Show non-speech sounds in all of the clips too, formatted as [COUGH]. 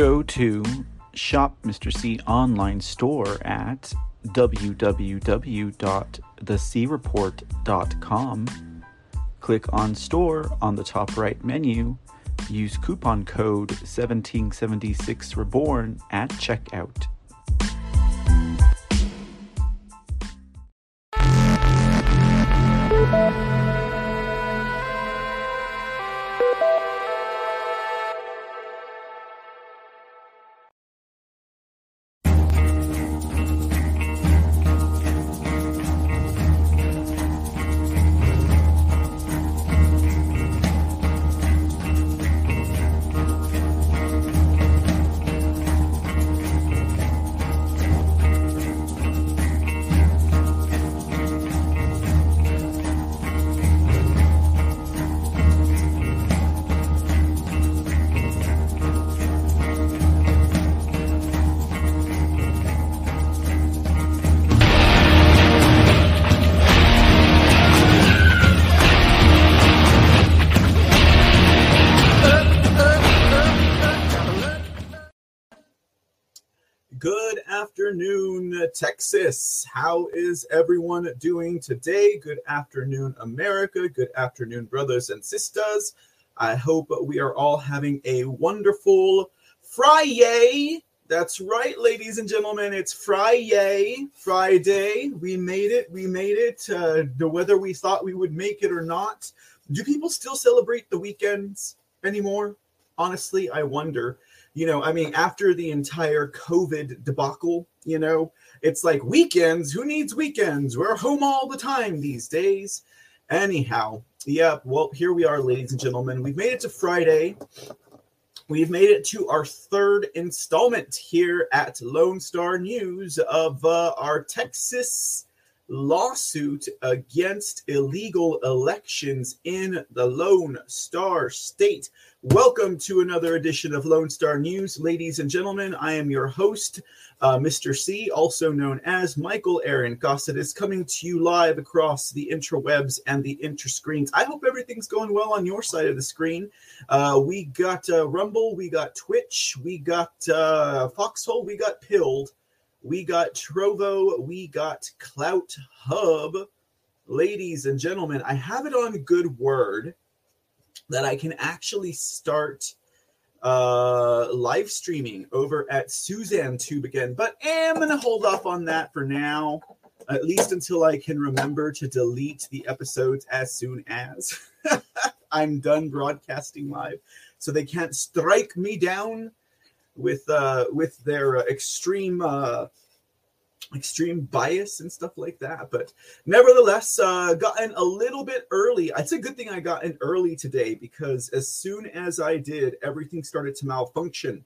Go to Shop Mr. C online store at www.thecreport.com. Click on Store on the top right menu. Use coupon code 1776 Reborn at checkout. How is everyone doing today? Good afternoon, America. Good afternoon, brothers and sisters. I hope we are all having a wonderful Friday. That's right, ladies and gentlemen. It's Friday. Friday. We made it. We made it. Uh, the whether we thought we would make it or not. Do people still celebrate the weekends anymore? Honestly, I wonder you know, I mean, after the entire COVID debacle, you know, it's like weekends. Who needs weekends? We're home all the time these days. Anyhow, yeah, well, here we are, ladies and gentlemen. We've made it to Friday. We've made it to our third installment here at Lone Star News of uh, our Texas lawsuit against illegal elections in the Lone Star State. Welcome to another edition of Lone Star News, ladies and gentlemen. I am your host, uh, Mr. C, also known as Michael Aaron Gossett, is coming to you live across the intrawebs and the interscreens. I hope everything's going well on your side of the screen. Uh, we got uh, Rumble, we got Twitch, we got uh, Foxhole, we got Pilled, we got Trovo, we got Clout Hub. Ladies and gentlemen, I have it on good word that I can actually start uh live streaming over at Suzanne Tube again, but I'm gonna hold off on that for now, at least until I can remember to delete the episodes as soon as [LAUGHS] I'm done broadcasting live, so they can't strike me down with uh with their uh, extreme uh extreme bias and stuff like that. But nevertheless, uh, gotten a little bit early. It's a good thing I got in early today because as soon as I did, everything started to malfunction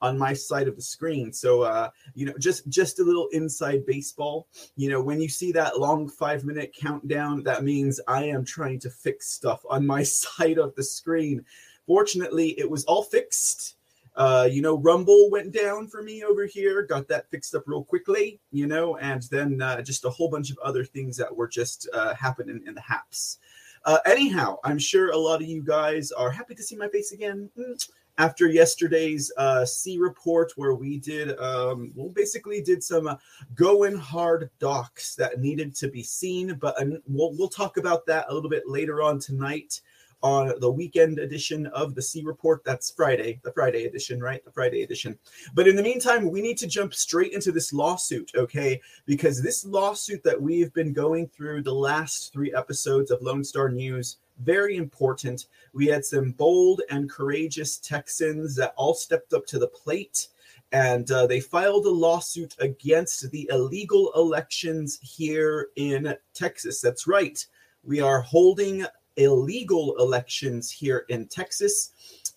on my side of the screen. So uh, you know, just just a little inside baseball. You know, when you see that long five minute countdown, that means I am trying to fix stuff on my [LAUGHS] side of the screen. Fortunately, it was all fixed uh, you know, Rumble went down for me over here, got that fixed up real quickly, you know, and then uh, just a whole bunch of other things that were just uh, happening in the haps. Uh, anyhow, I'm sure a lot of you guys are happy to see my face again mm, after yesterday's uh, C report, where we did, um, well, basically did some going hard docs that needed to be seen, but uh, we'll, we'll talk about that a little bit later on tonight on the weekend edition of the C Report. That's Friday, the Friday edition, right? The Friday edition. But in the meantime, we need to jump straight into this lawsuit, okay? Because this lawsuit that we've been going through the last three episodes of Lone Star News very important. We had some bold and courageous Texans that all stepped up to the plate and uh, they filed a lawsuit against the illegal elections here in Texas. That's right. We are holding illegal elections here in Texas.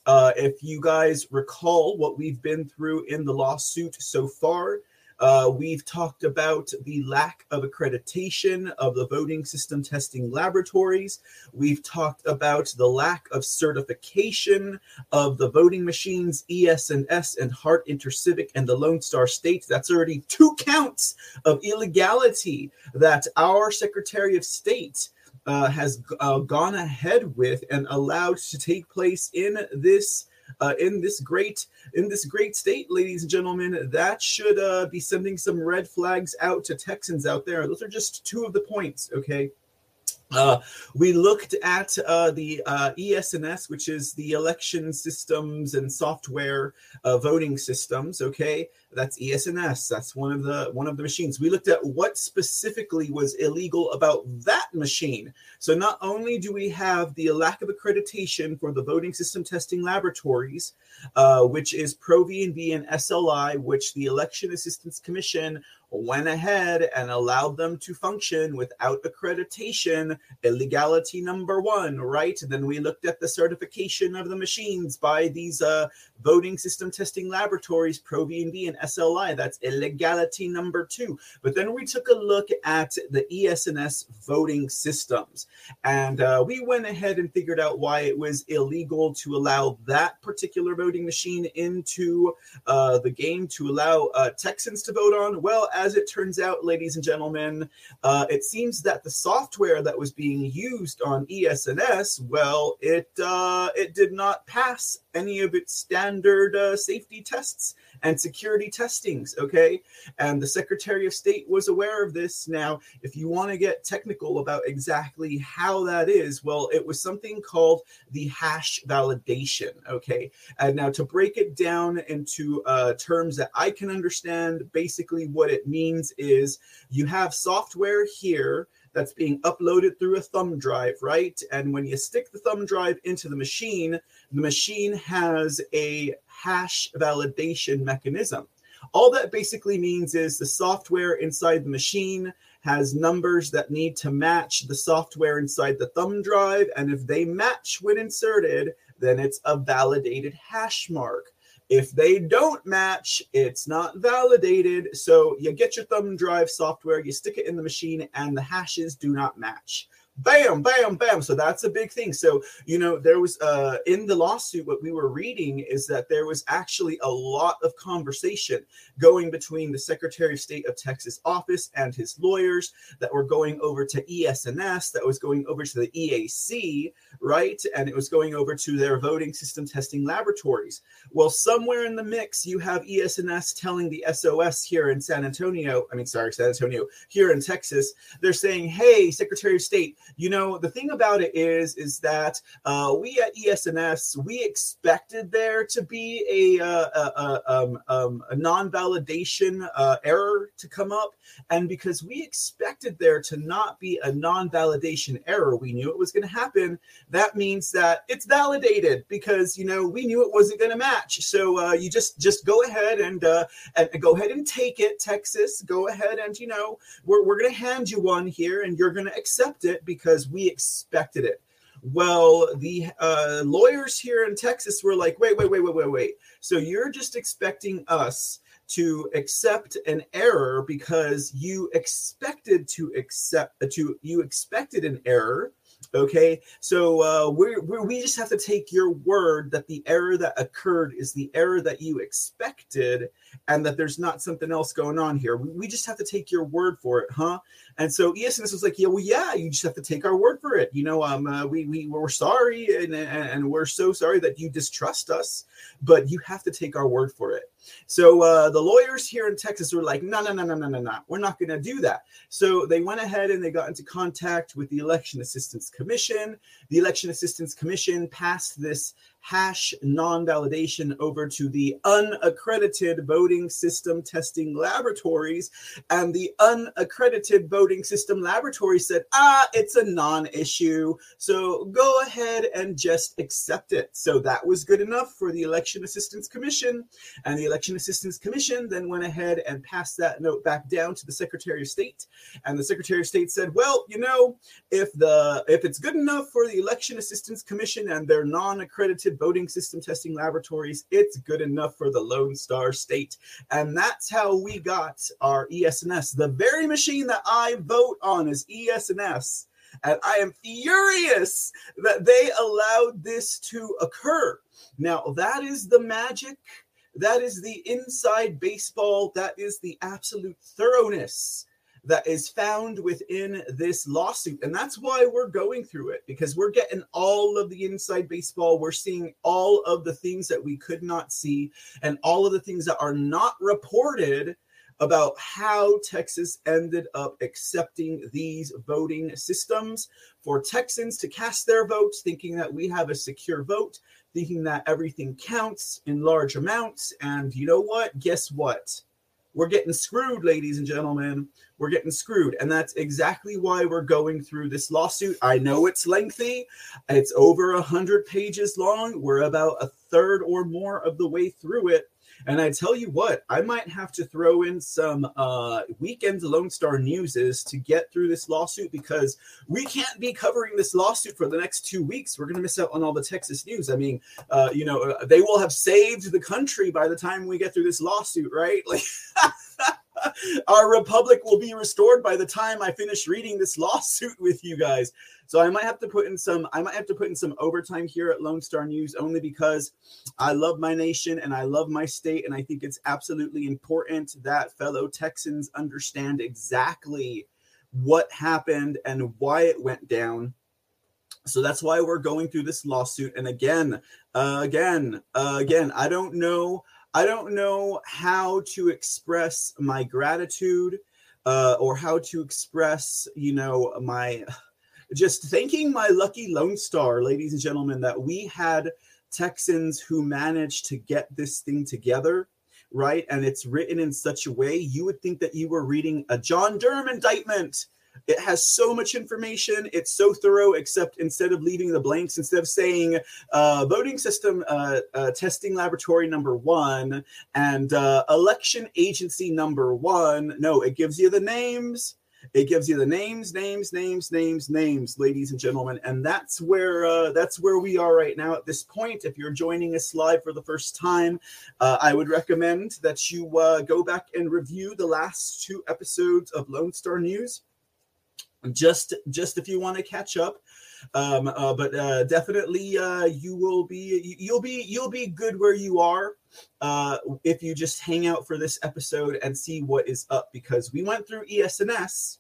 Uh, if you guys recall what we've been through in the lawsuit so far, uh, we've talked about the lack of accreditation of the voting system testing laboratories. We've talked about the lack of certification of the voting machines, ES&S and Hart InterCivic and the Lone Star State. That's already two counts of illegality that our Secretary of State uh, has uh, gone ahead with and allowed to take place in this uh, in this great in this great state, ladies and gentlemen. That should uh, be sending some red flags out to Texans out there. Those are just two of the points, okay? Uh, we looked at uh, the uh, ES&S, which is the election systems and software uh, voting systems. Okay, that's ES&S. That's one of the one of the machines. We looked at what specifically was illegal about that machine. So not only do we have the lack of accreditation for the voting system testing laboratories, uh, which is ProV&V and SLI, which the Election Assistance Commission went ahead and allowed them to function without accreditation, illegality number one, right? And then we looked at the certification of the machines by these uh, voting system testing laboratories, ProV&V SLI. That's illegality number two. But then we took a look at the ES&S voting systems, and uh, we went ahead and figured out why it was illegal to allow that particular voting machine into uh, the game to allow uh, Texans to vote on. Well, as it turns out, ladies and gentlemen, uh, it seems that the software that was being used on ES&S, well, it uh, it did not pass any of its standard uh, safety tests and security testings. Okay. And the Secretary of State was aware of this. Now, if you want to get technical about exactly how that is, well, it was something called the hash validation. Okay. And now to break it down into uh, terms that I can understand, basically what it means is you have software here that's being uploaded through a thumb drive, right? And when you stick the thumb drive into the machine, the machine has a hash validation mechanism. All that basically means is the software inside the machine has numbers that need to match the software inside the thumb drive. And if they match when inserted, then it's a validated hash mark. If they don't match, it's not validated. So you get your thumb drive software, you stick it in the machine, and the hashes do not match bam bam bam. So that's a big thing. So you know there was uh in the lawsuit what we were reading is that there was actually a lot of conversation going between the secretary of state of texas office and his lawyers that were going over to ES&S that was going over to the eac right? And it was going over to their voting system testing laboratories. Well somewhere in the mix you have ES&S telling the sos here in san antonio i mean sorry san antonio here in texas they're saying hey secretary of state you know the thing about it is is that uh, we at ES&S we expected there to be a, uh, a, a, um, um, a non-validation uh, error to come up. And because we expected there to not be a non-validation error we knew it was going to happen. That means that it's validated because you know we knew it wasn't going to match. So uh, you just just go ahead and uh, and go ahead and take it texas. Go ahead and you know we're, we're going to hand you one here and you're going to accept it because because we expected it. Well, the uh, lawyers here in Texas were like, wait, wait, wait, wait, wait, wait. So you're just expecting us to accept an error because you expected to accept to you expected an error Okay, so uh, we we just have to take your word that the error that occurred is the error that you expected, and that there's not something else going on here. We, just have to take your word for it, huh? And so ES&S was like, yeah, well, yeah, you just have to take our word for it. You know, um, uh, we we we're sorry, and, and we're so sorry that you distrust us, but you have to take our word for it. So uh, the lawyers here in Texas were like, no, no, no, no, no, no, no, we're not going to do that. So they went ahead and they got into contact with the Election Assistance Commission. The Election Assistance Commission passed this hash non validation over to the unaccredited voting system testing laboratories. And the unaccredited voting system laboratory said, ah, it's a non issue. So go ahead and just accept it. So that was good enough for the Election Assistance Commission. And the Election Assistance Commission then went ahead and passed that note back down to the Secretary of State. And the Secretary of State said, well, you know, if the if it's good enough for the Election Assistance Commission and their non-accredited voting system testing laboratories, it's good enough for the Lone Star State. And that's how we got our ES&S. The very machine that I vote on is ES&S. And I am furious that they allowed this to occur. Now, that is the magic. That is the inside baseball. That is the absolute thoroughness that is found within this lawsuit. And that's why we're going through it because we're getting all of the inside baseball. We're seeing all of the things that we could not see and all of the things that are not reported about how Texas ended up accepting these voting systems for Texans to cast their votes, thinking that we have a secure vote, thinking that everything counts in large amounts. And you know what? Guess what? We're getting screwed, ladies and gentlemen. We're getting screwed. And that's exactly why we're going through this lawsuit. I know it's lengthy, it's over a 100 pages long. We're about a third or more of the way through it. And I tell you what, I might have to throw in some uh, weekend Lone Star newses to get through this lawsuit because we can't be covering this lawsuit for the next two weeks. We're going to miss out on all the Texas news. I mean, uh, you know, uh, they will have saved the country by the time we get through this lawsuit, right? [LAUGHS] Like. [LAUGHS] [LAUGHS] our republic will be restored by the time I finish reading this [LAUGHS] lawsuit with you guys. So I might have to put in some I might have to put in some overtime here at Lone Star News only because I love my nation and I love my state and I think it's absolutely important that fellow Texans understand exactly what happened and why it went down. So that's why we're going through this lawsuit. And again, uh, again, uh, again, I don't know I don't know how to express my gratitude uh, or how to express, you know, my just thanking my lucky Lone Star, ladies and gentlemen, that we had Texans who managed to get this thing together, right? And it's written in such a way you would think that you were reading a John Durham indictment it has so much information. It's so thorough, except instead of leaving the blanks, instead of saying uh, voting system uh, uh, testing laboratory number one and uh, election agency number one, no, it gives you the names. It gives you the names, names, names, names, names, ladies and gentlemen, and that's where uh, that's where we are right now at this point. If you're joining us live for the first time, uh, I would recommend that you go back and review the last two episodes of Lone Star News just just if you want to catch up um uh, but uh definitely uh you will be you'll be you'll be good where you are uh if you just hang out for this episode and see what is up because we went through ES&S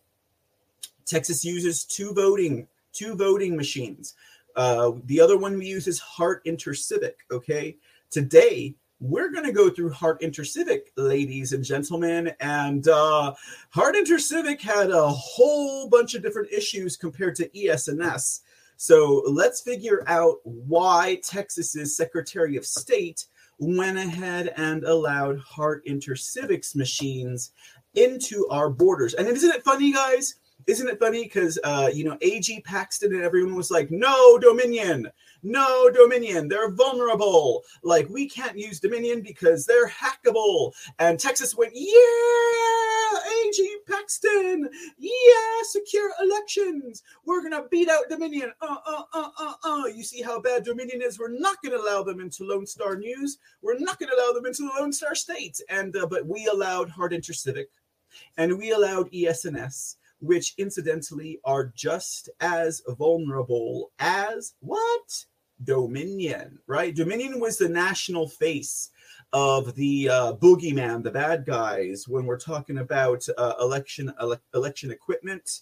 Texas uses two voting two voting machines. Uh the other one we use is Hart InterCivic okay? Today we're going to go through Hart InterCivic, ladies and gentlemen. And uh, Hart InterCivic had a whole bunch of different issues compared to ES&S. So let's figure out why Texas's Secretary of State went ahead and allowed Hart InterCivic's machines into our borders. And isn't it funny, guys? Isn't it funny? Because, uh, you know, AG Paxton and everyone was like, no, Dominion no Dominion, they're vulnerable. Like we can't use Dominion because they're hackable. And Texas went, yeah, AG Paxton, yeah, secure elections. We're gonna beat out Dominion. Uh, uh, uh, uh, uh. You see how bad Dominion is? We're not gonna allow them into Lone Star News. We're not gonna allow them into the Lone Star State. And uh, but we allowed Hart InterCivic, and we allowed ES&S which incidentally are just as vulnerable as what? Dominion, right? Dominion was the national face of the uh, boogeyman, the bad guys, when we're talking about uh, election ele- election equipment.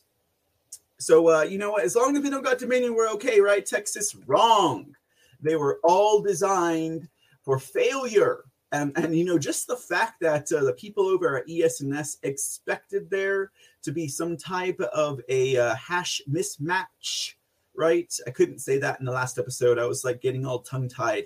So uh, you know what? As long as we don't got Dominion, we're okay, right? Texas, wrong. They were all designed for failure and and you know just the fact that uh, the people over at ES&S expected there to be some type of a uh, hash mismatch, right? I couldn't say that in the last episode. I was like getting all tongue tied.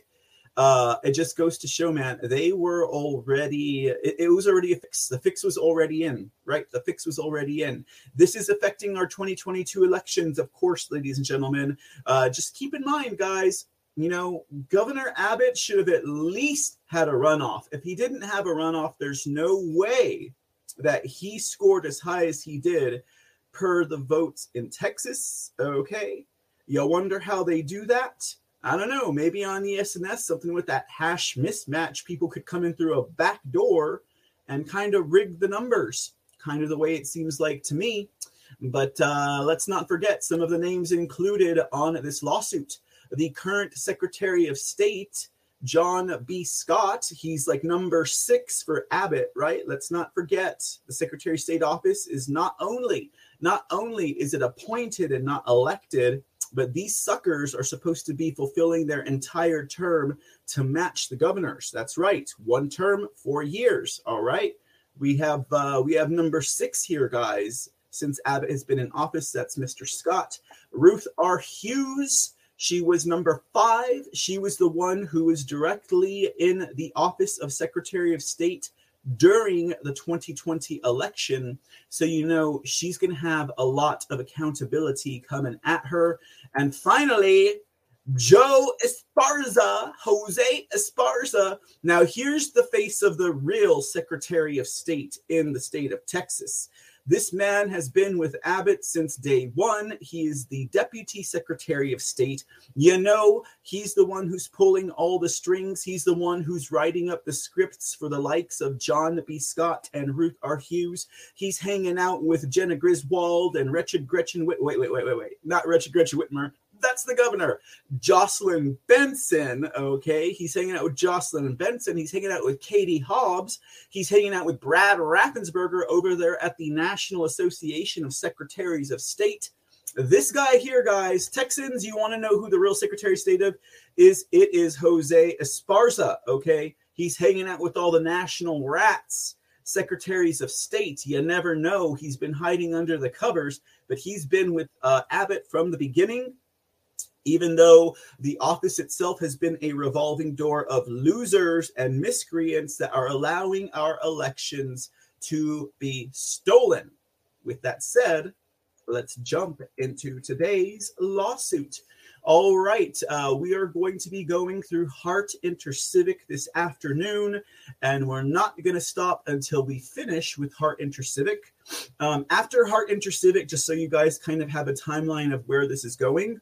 Uh, it just goes to show, man, they were already, it, it, was already a fix. The fix was already in, right? The fix was already in. This is affecting our 2022 elections, of course, ladies and gentlemen. Uh, just keep in mind, guys, you know, Governor Abbott should have at least had a runoff. If he didn't have a runoff, there's no way that he scored as high as he did per the votes in Texas. Okay. You wonder how they do that? I don't know. Maybe on ES&S, something with that hash mismatch, people could come in through a back door and kind of rig the numbers, kind of the way it seems like to me. But uh, let's not forget some of the names included on this lawsuit the current Secretary of State, John B. Scott. He's like number six for Abbott, right? Let's not forget the Secretary of State office is not only not only is it appointed and not elected, but these suckers are supposed to be fulfilling their entire term to match the governors. That's right, one term, four years. All right, we have uh, we have number six here, guys. Since Abbott has been in office, that's Mr. Scott. Ruth R. Hughes. She was number five. She was the one who was directly in the office of Secretary of State during the 2020 election. So, you know, she's going to have a lot of accountability coming at her. And finally, Joe Esparza, Jose Esparza. Now, here's the face of the real Secretary of State in the state of Texas. This man has been with Abbott since day one. He is the Deputy Secretary of State. You know, he's the one who's pulling all the strings. He's the one who's writing up the scripts for the likes of John B. Scott and Ruth R. Hughes. He's hanging out with Jena Griswold and Wretched Gretchen. Wait, wait, wait, wait, wait. Not Wretched Gretchen Whitmer that's the governor. Jocelyn Benson, okay, he's hanging out with Jocelyn Benson. He's hanging out with Katie Hobbs. He's hanging out with Brad Raffensperger over there at the National Association of Secretaries of State. This guy here, guys, Texans, you want to know who the real Secretary of State of is? It is Jose Esparza, okay? He's hanging out with all the national rats secretaries of state. You never know. He's been hiding under the covers, but he's been with uh, Abbott from the beginning even though the office itself has been a revolving door of losers and miscreants that are allowing our elections to be stolen. With that said, let's jump into today's lawsuit. All right, uh, we are going to be going through Hart Intercivic this afternoon, and we're not going to stop until we finish with Hart Intercivic. Um, after Hart Intercivic, just so you guys kind of have a timeline of where this is going,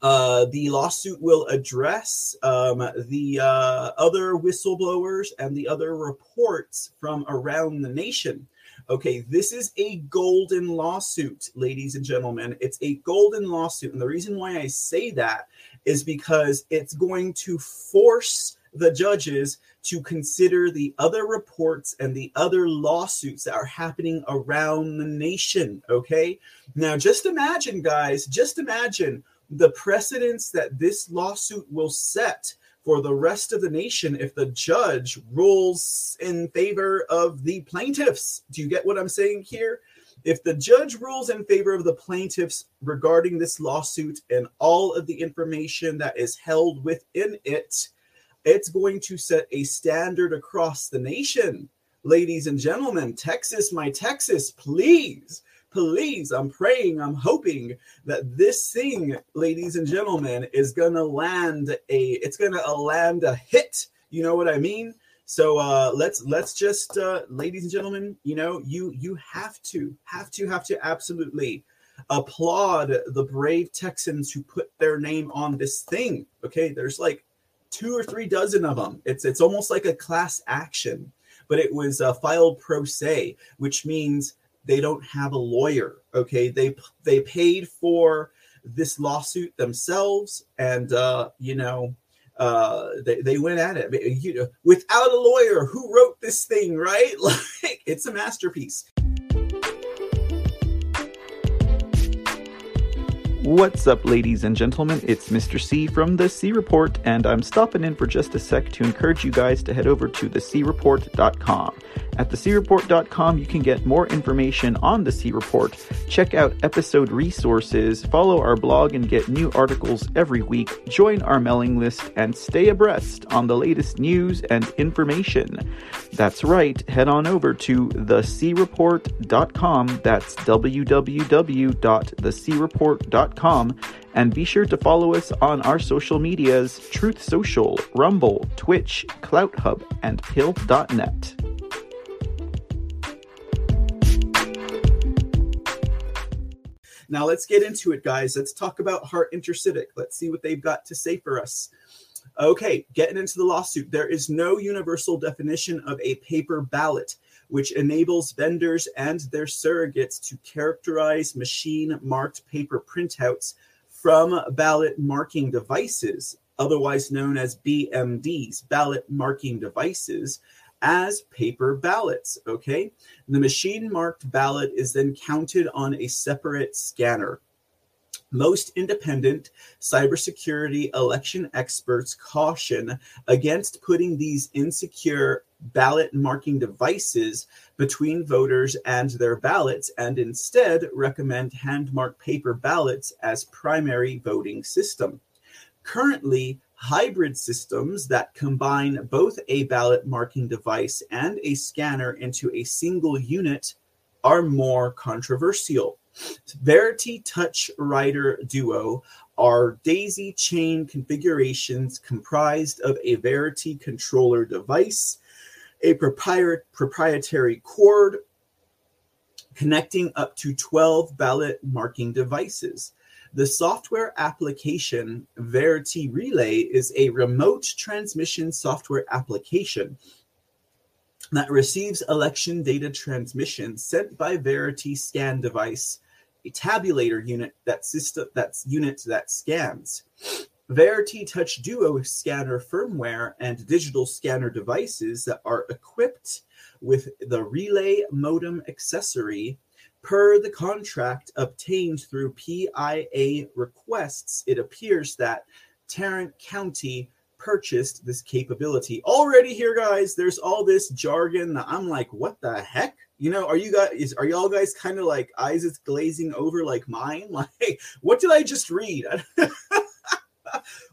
uh, the lawsuit will address um, the uh, other whistleblowers and the other reports from around the nation. Okay, this is a golden lawsuit, ladies and gentlemen. It's a golden lawsuit. And the reason why I say that is because it's going to force the judges to consider the other reports and the other lawsuits that are happening around the nation. Okay, now just imagine, guys, just imagine the precedence that this lawsuit will set for the rest of the nation if the judge rules in favor of the plaintiffs. Do you get what I'm saying here? If the judge rules in favor of the plaintiffs regarding this lawsuit and all of the information that is held within it, it's going to set a standard across the nation. Ladies and gentlemen, Texas, my Texas, please please, I'm praying, I'm hoping that this thing, ladies and gentlemen, is gonna land a it's gonna land a hit. You know what I mean? So uh, let's let's just, uh, ladies and gentlemen, you know, you you have to have to have to absolutely applaud the brave Texans who put their name on this thing. Okay, there's like two or three dozen of them. It's it's almost like a class action, but it was uh, filed pro se, which means they don't have a lawyer. Okay, they they paid for this lawsuit themselves, and uh, you know uh, they they went at it. You know, without a lawyer, who wrote this thing? Right? [LAUGHS] Like it's a masterpiece. What's up, ladies and gentlemen? It's Mr. C from The C Report, and I'm stopping in for just a sec to encourage you guys to head over to thecreport.com. At thecreport.com, you can get more information on the C Report, check out episode resources, follow our blog and get new articles every week, join our mailing list, and stay abreast on the latest news and information. That's right, head on over to thecreport.com. That's www.thecreport.com. And be sure to follow us on our social medias Truth Social, Rumble, Twitch, CloutHub, and Pilled.net. Now let's get into it, guys. Let's talk about Hart Intercivic. Let's see what they've got to say for us. Okay, getting into the lawsuit. There is no universal definition of a paper ballot, which enables vendors and their surrogates to characterize machine marked paper printouts from ballot marking devices otherwise known as BMDs, ballot marking devices, as paper ballots. Okay. The machine marked ballot is then counted on a separate scanner. Most independent cybersecurity election experts caution against putting these insecure ballot marking devices between voters and their ballots and instead recommend hand marked paper ballots as primary voting system. Currently, hybrid systems that combine both a ballot marking device and a scanner into a single unit are more controversial. Verity Touch Writer Duo are daisy chain configurations comprised of a Verity controller device, a proprietary cord connecting up to 12 ballot marking devices. The software application Verity Relay is a remote transmission software application that receives election data transmission sent by Verity scan device, a tabulator unit that system that's unit that scans. Verity Touch Duo scanner firmware and digital scanner devices that are equipped with the relay modem accessory per the contract obtained through PIA requests. It appears that Tarrant County purchased this capability. Already here, guys, there's all this jargon I'm like, what the heck? You know, are you guys are y'all guys kind of like eyes is glazing over like mine? [LAUGHS] Like, what did I just read? [LAUGHS]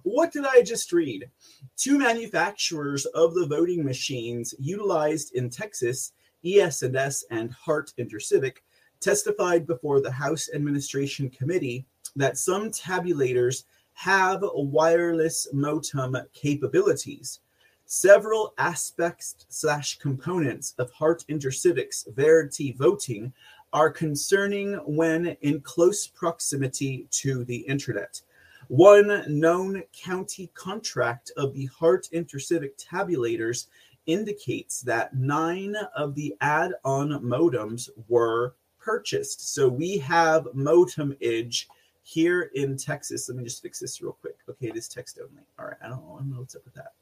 what did I just read? Two manufacturers of the voting machines utilized in Texas, ES&S and Hart Intercivic, testified before the House Administration Committee that some tabulators have wireless modem capabilities. Several aspects slash components of Hart Intercivic's Verity voting are concerning when in close proximity to the internet. One known county contract of the Heart Intercivic tabulators indicates that nine of the add on modems were purchased. So we have modem edge here in Texas. Let me just fix this real quick. Okay, it is text only. All right, I don't, I don't know what's up with that.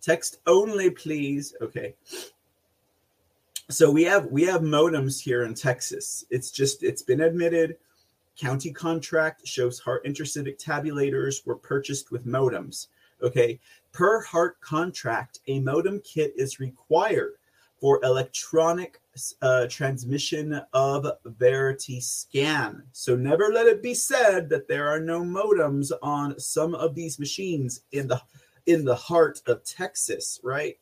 Text only, please. Okay. So we have we have modems here in Texas. It's just it's been admitted County contract shows Hart Intercivic tabulators were purchased with modems. Okay. Per Hart contract, a modem kit is required for electronic uh, transmission of Verity scan. So never let it be said that there are no modems on some of these machines in the in the heart of Texas, right?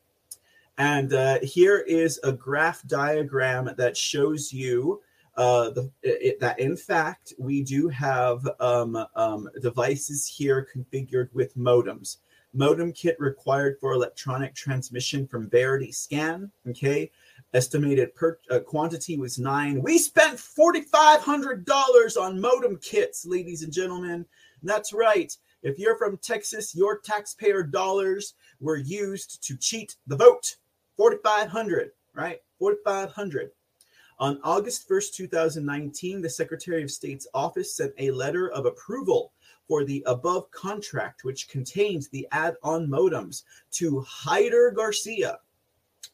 And uh, here is a graph diagram that shows you uh, the, it, that in fact we do have um, um, devices here configured with modems. Modem kit required for electronic transmission from Verity Scan. Okay, estimated per uh, quantity was nine. We spent forty five hundred dollars on modem kits, ladies and gentlemen. That's right. If you're from Texas, your taxpayer dollars were used to cheat the vote. Forty five hundred, right? Forty five hundred. On August 1st, 2019, the Secretary of State's office sent a letter of approval for the above contract, which contains the add on modems to Heider Garcia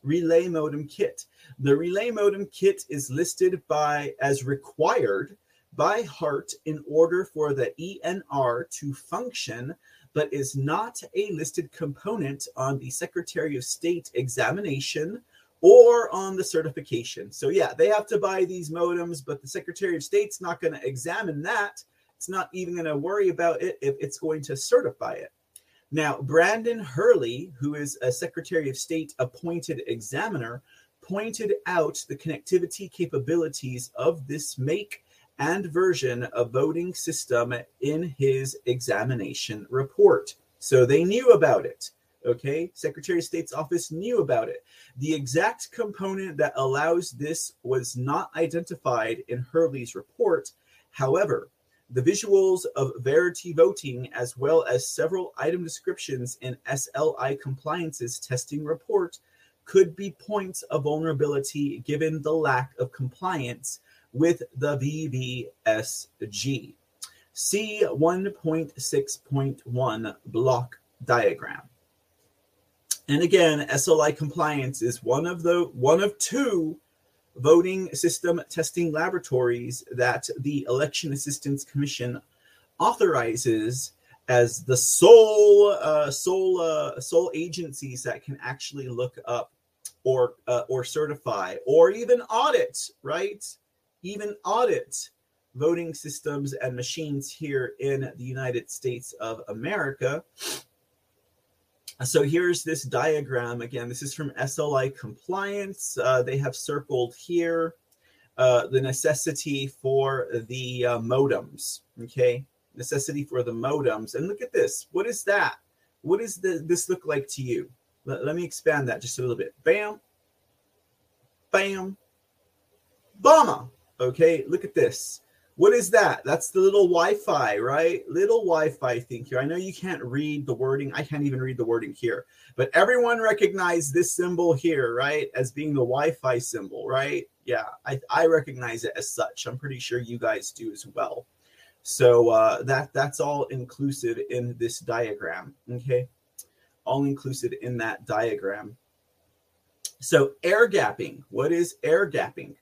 Relay Modem Kit. The Relay Modem Kit is listed by as required by Hart in order for the ENR to function, but is not a listed component on the Secretary of State examination or on the certification. So yeah, they have to buy these modems, but the Secretary of State's not going to examine that. It's not even going to worry about it if it's going to certify it. Now, Brandon Hurley, who is a Secretary of State appointed examiner, pointed out the connectivity capabilities of this make and version of voting system in his examination report. So they knew about it. Okay, Secretary of State's office knew about it. The exact component that allows this was not identified in Hurley's report. However, the visuals of Verity voting, as well as several item descriptions in SLI Compliance's testing report, could be points of vulnerability given the lack of compliance with the VVSG. See 1.6.1 block diagram. And again, SLI compliance is one of the one of two voting system testing laboratories that the Election Assistance Commission authorizes as the sole uh, sole uh, sole agencies that can actually look up or uh, or certify or even audit, right? Even audit voting systems and machines here in the United States of America. So here's this diagram. Again, this is from SLI compliance. Uh, they have circled here uh, the necessity for the uh, modems. Okay, necessity for the modems. And look at this. What is that? What does this look like to you? Let, let me expand that just a little bit. Bam, bam, bama. Okay, look at this. What is that? That's the little Wi-Fi, right? Little Wi-Fi thing here. I know you can't read the wording. I can't even read the wording here, but everyone recognized this symbol here, right, as being the Wi-Fi symbol, right? Yeah, I, I recognize it as such. I'm pretty sure you guys do as well. So uh, that that's all inclusive in this diagram. Okay, all inclusive in that diagram. So air gapping. What is air gapping?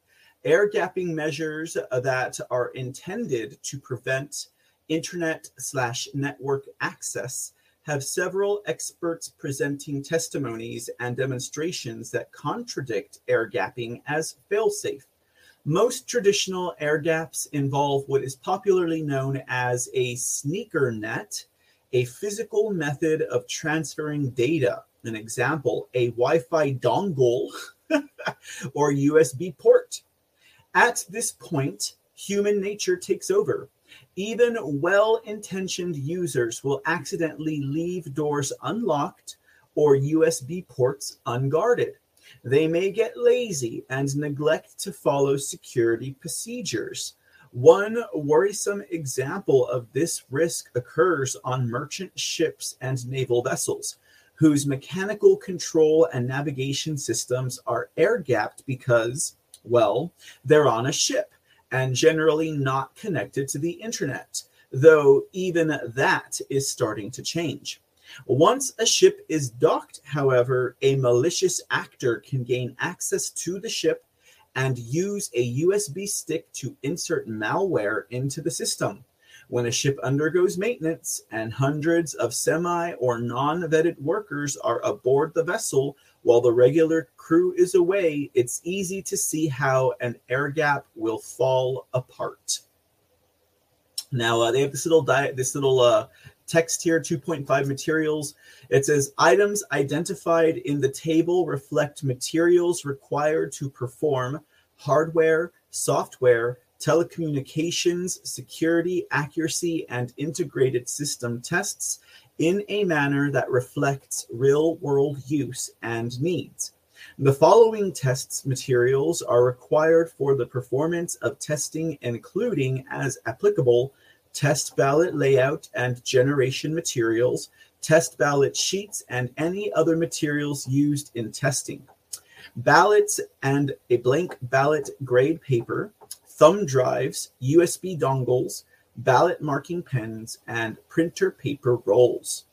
Air gapping measures that are intended to prevent internet slash network access have several experts presenting testimonies and demonstrations that contradict air gapping as failsafe. Most traditional air gaps involve what is popularly known as a sneaker net, a physical method of transferring data. An example, a Wi Fi dongle [LAUGHS] or USB port. At this point, human nature takes over. Even well intentioned users will accidentally leave doors unlocked or USB ports unguarded. They may get lazy and neglect to follow security procedures. One worrisome example of this risk occurs on merchant ships and naval vessels, whose mechanical control and navigation systems are air gapped because well, they're on a ship and generally not connected to the internet, though even that is starting to change. Once a ship is docked, however, a malicious actor can gain access to the ship and use a USB stick to insert malware into the system. When a ship undergoes maintenance and hundreds of semi or non vetted workers are aboard the vessel while the regular crew is away, it's easy to see how an air gap will fall apart. Now uh, they have this little this little uh, text here, 2.5 materials. It says items identified in the table reflect materials required to perform hardware, software, telecommunications, security, accuracy, and integrated system tests in a manner that reflects real world use and needs. The following tests materials are required for the performance of testing, including, as applicable, test ballot layout and generation materials, test ballot sheets, and any other materials used in testing. Ballots and a blank ballot grade paper, thumb drives, USB dongles, ballot marking pens, and printer paper rolls.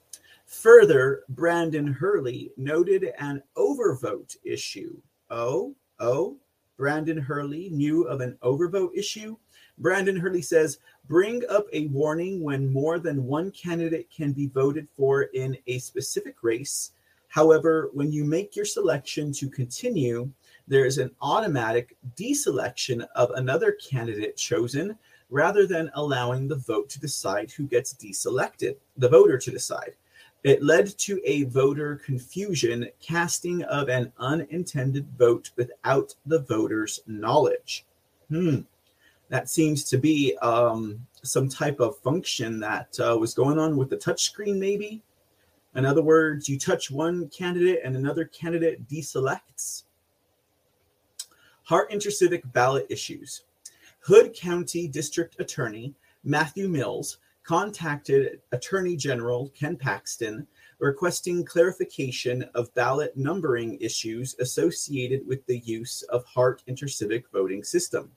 Further, Brandon Hurley noted an overvote issue. Oh, oh, Brandon Hurley knew of an overvote issue. Brandon Hurley says, bring up a warning when more than one candidate can be voted for in a specific race. However, when you make your selection to continue, there is an automatic deselection of another candidate chosen rather than allowing the vote to decide who gets deselected, the voter to decide. It led to a voter confusion, casting of an unintended vote without the voter's knowledge. Hmm. That seems to be um, some type of function that uh, was going on with the touchscreen, maybe. In other words, you touch one candidate and another candidate deselects. Hart intercivic ballot issues. Hood County District Attorney Matthew Mills contacted Attorney General Ken Paxton requesting clarification of ballot numbering issues associated with the use of Hart intercivic voting system.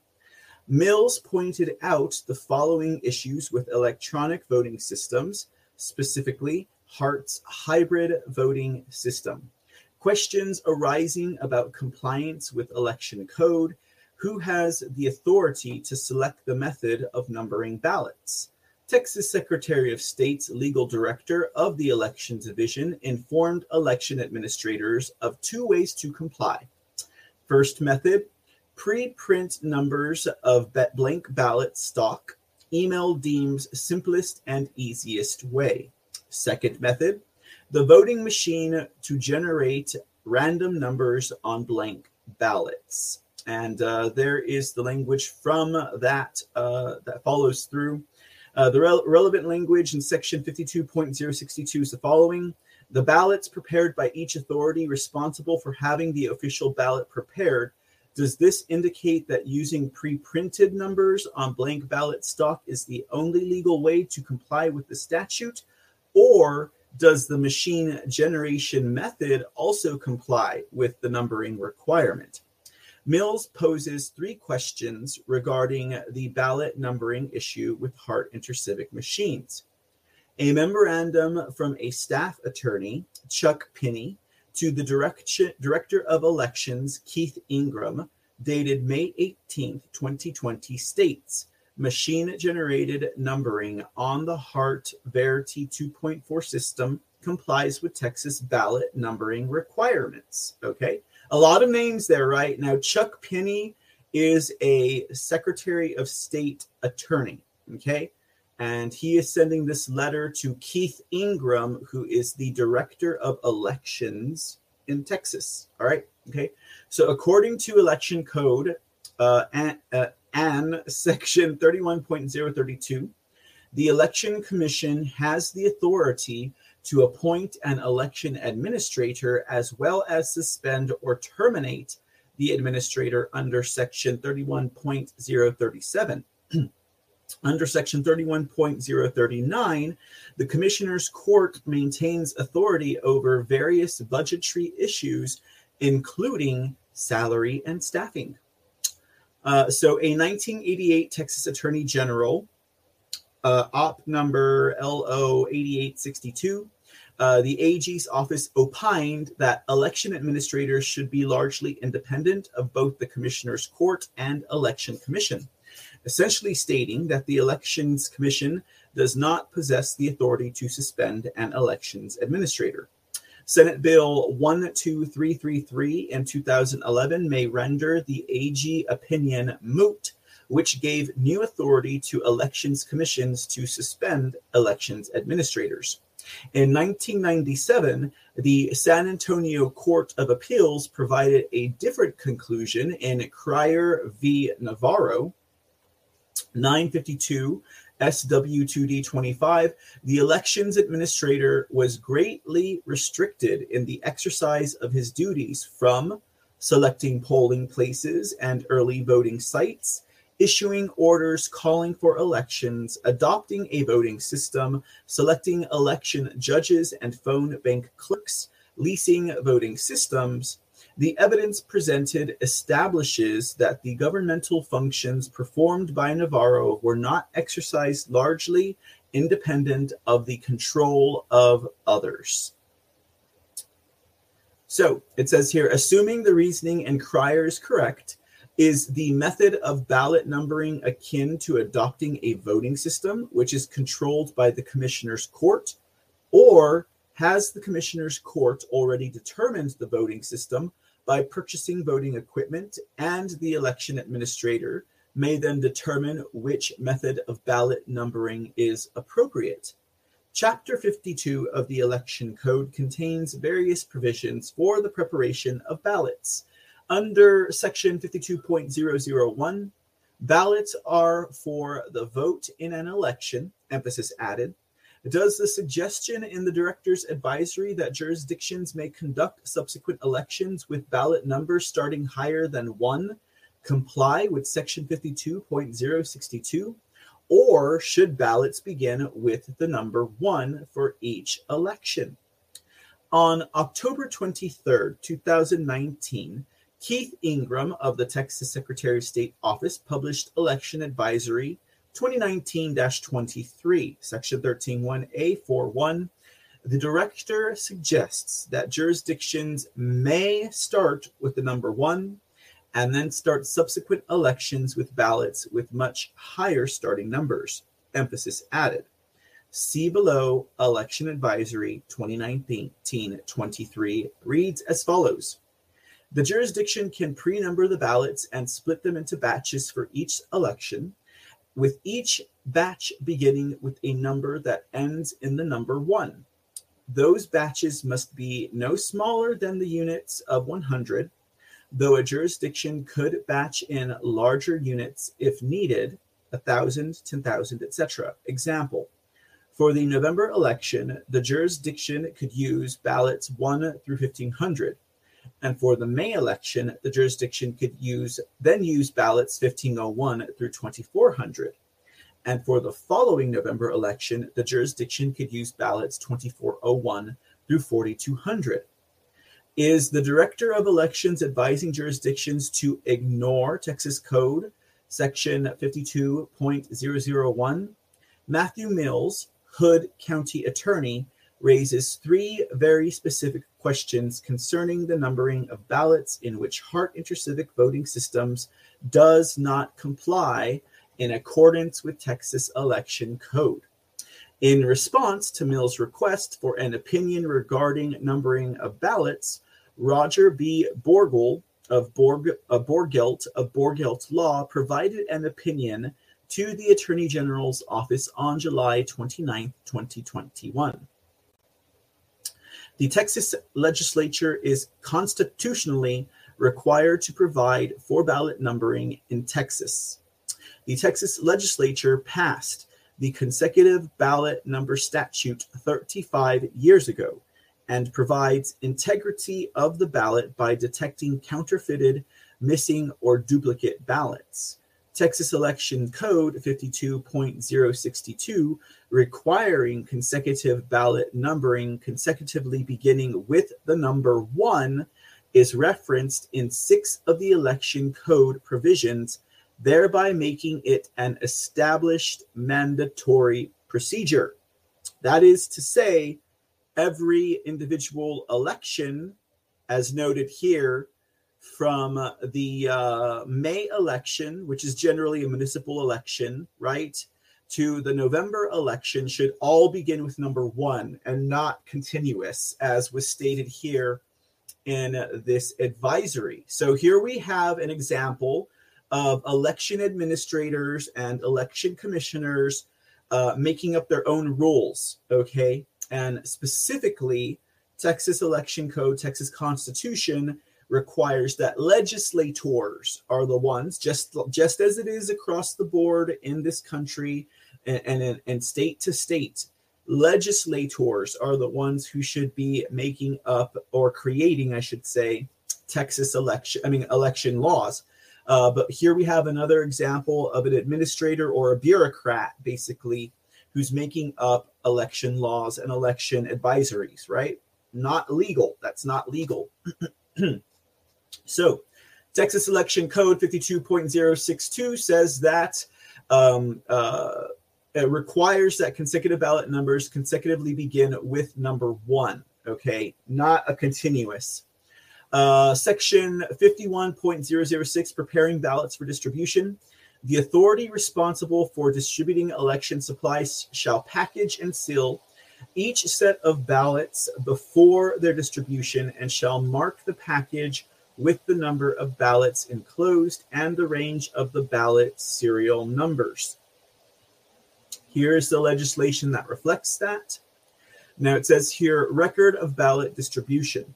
Mills pointed out the following issues with electronic voting systems, specifically HART's hybrid voting system. Questions arising about compliance with election code. Who has the authority to select the method of numbering ballots? Texas Secretary of State's legal director of the Election Division informed election administrators of two ways to comply. First method pre print numbers of blank ballot stock. Email deems simplest and easiest way. Second method the voting machine to generate random numbers on blank ballots. And uh, there is the language from that uh, that follows through. Uh, the re- relevant language in section 52.062 is the following The ballots prepared by each authority responsible for having the official ballot prepared. Does this indicate that using pre printed numbers on blank ballot stock is the only legal way to comply with the statute? Or does the machine generation method also comply with the numbering requirement? Mills poses three questions regarding the ballot numbering issue with Hart Intercivic machines. A memorandum from a staff attorney, Chuck Pinney, to the Director of Elections, Keith Ingram, dated May 18, 2020, states machine generated numbering on the Hart Verity 2.4 system complies with Texas ballot numbering requirements. Okay a lot of names there, right? Now, Chuck Pinney is a Secretary of State attorney, okay? And he is sending this letter to Keith Ingram, who is the Director of Elections in Texas. All right, okay? So, according to Election Code, uh, and, uh, and [LAUGHS] Section 31.032, the Election Commission has the authority to appoint an election administrator as well as suspend or terminate the administrator under Section 31.037. [CLEARS THROAT] under Section 31.039, the Commissioner's Court maintains authority over various budgetary issues, including salary and staffing. Uh, so, a 1988 Texas Attorney General uh, op number LO 8862. Uh, the AG's office opined that election administrators should be largely independent of both the Commissioner's Court and Election Commission, essentially stating that the Elections Commission does not possess the authority to suspend an elections administrator. Senate Bill 12333 in 2011 may render the AG opinion moot which gave new authority to elections commissions to suspend elections administrators. In 1997, the San Antonio Court of Appeals provided a different conclusion in Cryer v. Navarro, 952 SW2D 25. The elections administrator was greatly restricted in the exercise of his duties from selecting polling places and early voting sites issuing orders calling for elections, adopting a voting system, selecting election judges and phone bank clerks, leasing voting systems. The evidence presented establishes that the governmental functions performed by Navarro were not exercised largely independent of the control of others. So it says here, assuming the reasoning in Cryer is correct, is the method of ballot numbering akin to adopting a voting system, which is controlled by the commissioner's court? Or has the commissioner's court already determined the voting system by purchasing voting equipment, and the election administrator may then determine which method of ballot numbering is appropriate? Chapter 52 of the Election Code contains various provisions for the preparation of ballots. Under section 52.001, ballots are for the vote in an election, emphasis added. Does the suggestion in the director's advisory that jurisdictions may conduct subsequent elections with ballot numbers starting higher than one comply with section 52.062? Or should ballots begin with the number one for each election? On October 23rd, 2019, Keith Ingram of the Texas Secretary of State Office published Election Advisory 2019 23, Section 131A41. The director suggests that jurisdictions may start with the number one and then start subsequent elections with ballots with much higher starting numbers. Emphasis added. See below Election Advisory 2019 23 reads as follows The jurisdiction can pre number the ballots and split them into batches for each election, with each batch beginning with a number that ends in the number one. Those batches must be no smaller than the units of 100, though a jurisdiction could batch in larger units if needed 1,000, 10,000, etc. Example for the November election, the jurisdiction could use ballots 1 through 1500. And for the May election, the jurisdiction could use then use ballots 1501 through 2400. And for the following November election, the jurisdiction could use ballots 2401 through 4200. Is the Director of Elections advising jurisdictions to ignore Texas Code Section 52.001? Matthew Mills, Hood County Attorney, raises three very specific questions concerning the numbering of ballots in which Hart intercivic voting systems does not comply in accordance with Texas election code. In response to Mills' request for an opinion regarding numbering of ballots, Roger B. Borgel of, Borg, Borgelt of Borgelt Law provided an opinion to the Attorney General's office on July 29, 2021. The Texas legislature is constitutionally required to provide for ballot numbering in Texas. The Texas legislature passed the consecutive ballot number statute 35 years ago and provides integrity of the ballot by detecting counterfeited, missing, or duplicate ballots. Texas Election Code 52.062 requiring consecutive ballot numbering consecutively beginning with the number one is referenced in six of the election code provisions, thereby making it an established mandatory procedure. That is to say, every individual election, as noted here, from the uh, May election, which is generally a municipal election, right, to the November election should all begin with number one and not continuous, as was stated here in this advisory. So here we have an example of election administrators and election commissioners uh, making up their own rules, okay? And specifically, Texas Election Code, Texas Constitution requires that legislators are the ones, just just as it is across the board in this country and, and, and state to state, legislators are the ones who should be making up or creating, I should say, Texas election, I mean, election laws. Uh, but here we have another example of an administrator or a bureaucrat, basically, who's making up election laws and election advisories, right? Not legal. That's not legal. [CLEARS THROAT] So, Texas Election Code 52.062 says that um, uh, it requires that consecutive ballot numbers consecutively begin with number one, okay, not a continuous. Uh, section 51.006, preparing ballots for distribution. The authority responsible for distributing election supplies shall package and seal each set of ballots before their distribution and shall mark the package with the number of ballots enclosed and the range of the ballot serial numbers. Here is the legislation that reflects that. Now it says here record of ballot distribution.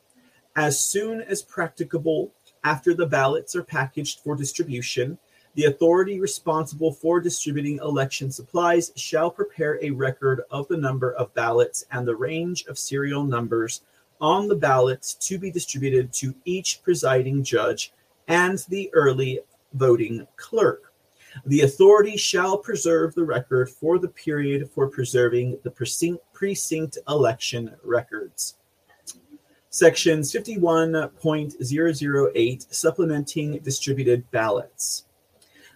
As soon as practicable after the ballots are packaged for distribution, the authority responsible for distributing election supplies shall prepare a record of the number of ballots and the range of serial numbers on the ballots to be distributed to each presiding judge and the early voting clerk. The authority shall preserve the record for the period for preserving the precinct, precinct election records. Sections 51.008 Supplementing Distributed Ballots.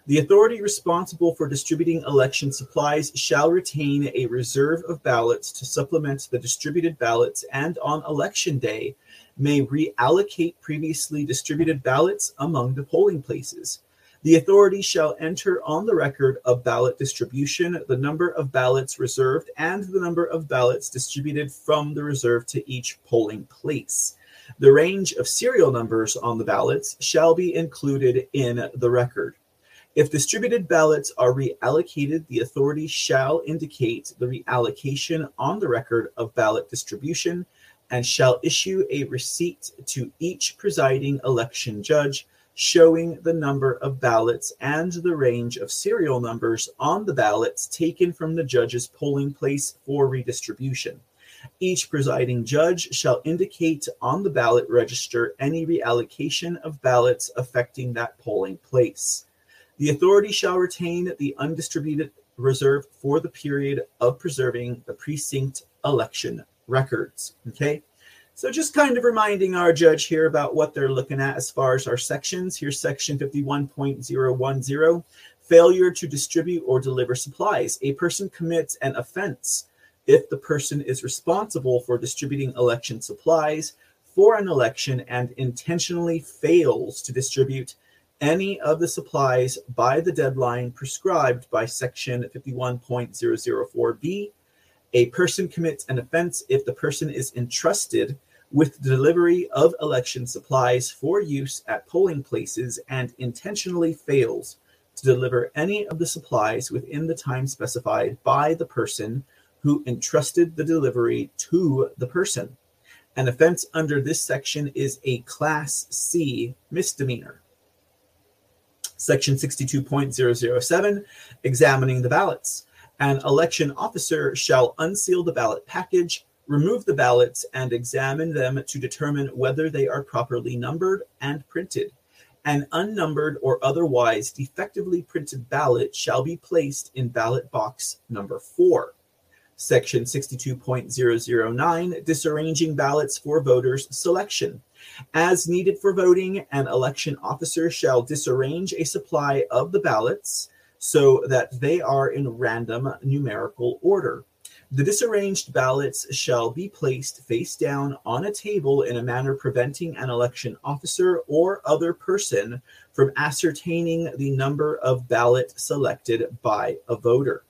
The authority responsible for distributing election supplies shall retain a reserve of ballots to supplement the distributed ballots and on election day may reallocate previously distributed ballots among the polling places. The authority shall enter on the record of ballot distribution the number of ballots reserved and the number of ballots distributed from the reserve to each polling place. The range of serial numbers on the ballots shall be included in the record. If distributed ballots are reallocated, the authority shall indicate the reallocation on the record of ballot distribution and shall issue a receipt to each presiding election judge showing the number of ballots and the range of serial numbers on the ballots taken from the judge's polling place for redistribution. Each presiding judge shall indicate on the ballot register any reallocation of ballots affecting that polling place. The authority shall retain the undistributed reserve for the period of preserving the precinct election records. Okay. So just kind of reminding our judge here about what they're looking at as far as our sections. Here's section 51.010 failure to distribute or deliver supplies. A person commits an offense if the person is responsible for distributing election supplies for an election and intentionally fails to distribute any of the supplies by the deadline prescribed by Section 51.004b. A person commits an offense if the person is entrusted with the delivery of election supplies for use at polling places and intentionally fails to deliver any of the supplies within the time specified by the person who entrusted the delivery to the person. An offense under this section is a Class C misdemeanor. Section 62.007, examining the ballots. An election officer shall unseal the ballot package, remove the ballots, and examine them to determine whether they are properly numbered and printed. An unnumbered or otherwise defectively printed ballot shall be placed in ballot box number four. Section 62.009, disarranging ballots for voters' selection. As needed for voting, an election officer shall disarrange a supply of the ballots so that they are in random numerical order. The disarranged ballots shall be placed face down on a table in a manner preventing an election officer or other person from ascertaining the number of ballot selected by a voter.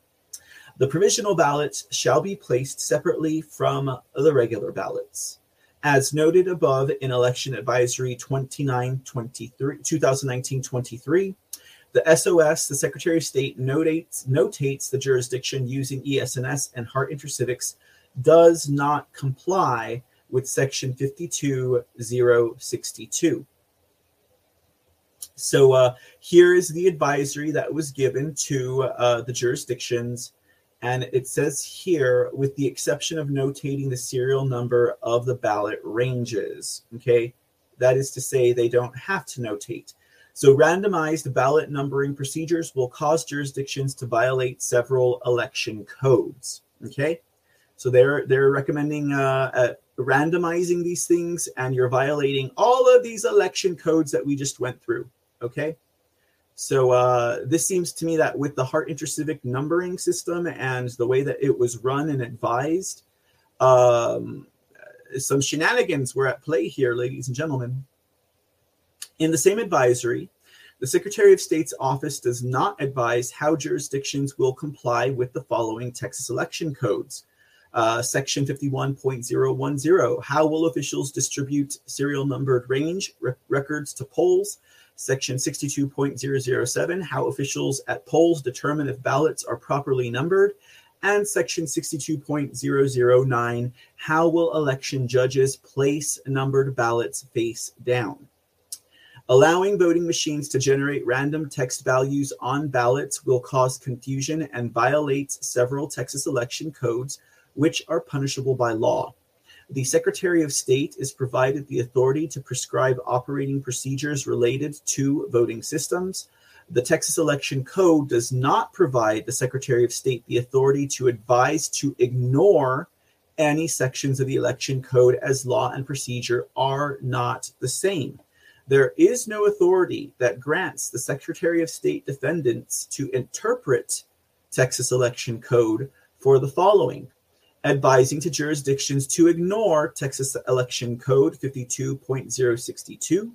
The provisional ballots shall be placed separately from the regular ballots. As noted above in Election Advisory 2019-23, the SOS, the Secretary of State, notates, notates the jurisdiction using ES&S and Hart InterCivics does not comply with Section 52062. So uh, here is the advisory that was given to uh, the jurisdictions and it says here, with the exception of notating the serial number of the ballot ranges. Okay. That is to say, they don't have to notate. So, randomized ballot numbering procedures will cause jurisdictions to violate several election codes. Okay. So, they're, they're recommending uh, uh, randomizing these things, and you're violating all of these election codes that we just went through. Okay. So uh, this seems to me that with the Hart InterCivic numbering system and the way that it was run and advised, um, some shenanigans were at play here, ladies and gentlemen. In the same advisory, the Secretary of State's office does not advise how jurisdictions will comply with the following Texas election codes. Uh, section 51.010 How will officials distribute serial numbered range re- records to polls? Section 62.007, how officials at polls determine if ballots are properly numbered. And Section 62.009, how will election judges place numbered ballots face down? Allowing voting machines to generate random text values on ballots will cause confusion and violates several Texas election codes, which are punishable by law. The Secretary of State is provided the authority to prescribe operating procedures related to voting systems. The Texas Election Code does not provide the Secretary of State the authority to advise to ignore any sections of the Election Code as law and procedure are not the same. There is no authority that grants the Secretary of State defendants to interpret Texas election code for the following advising to jurisdictions to ignore Texas Election Code 52.062.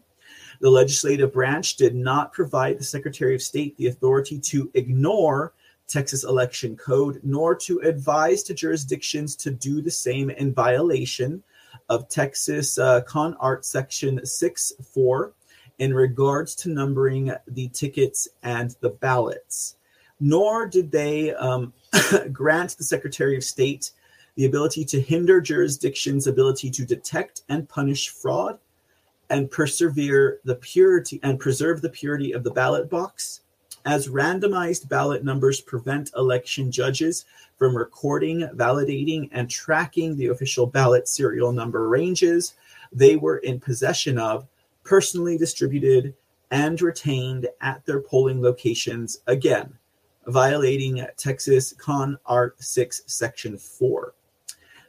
The legislative branch did not provide the Secretary of State the authority to ignore Texas Election Code, nor to advise to jurisdictions to do the same in violation of Texas uh, Con Art Section 6 4 in regards to numbering the tickets and the ballots. Nor did they um, [COUGHS] grant the Secretary of State the ability to hinder jurisdictions' ability to detect and punish fraud and persevere the purity and preserve the purity of the ballot box as randomized ballot numbers prevent election judges from recording, validating, and tracking the official ballot serial number ranges they were in possession of, personally distributed, and retained at their polling locations, again, violating Texas Con Art 6, Section 4.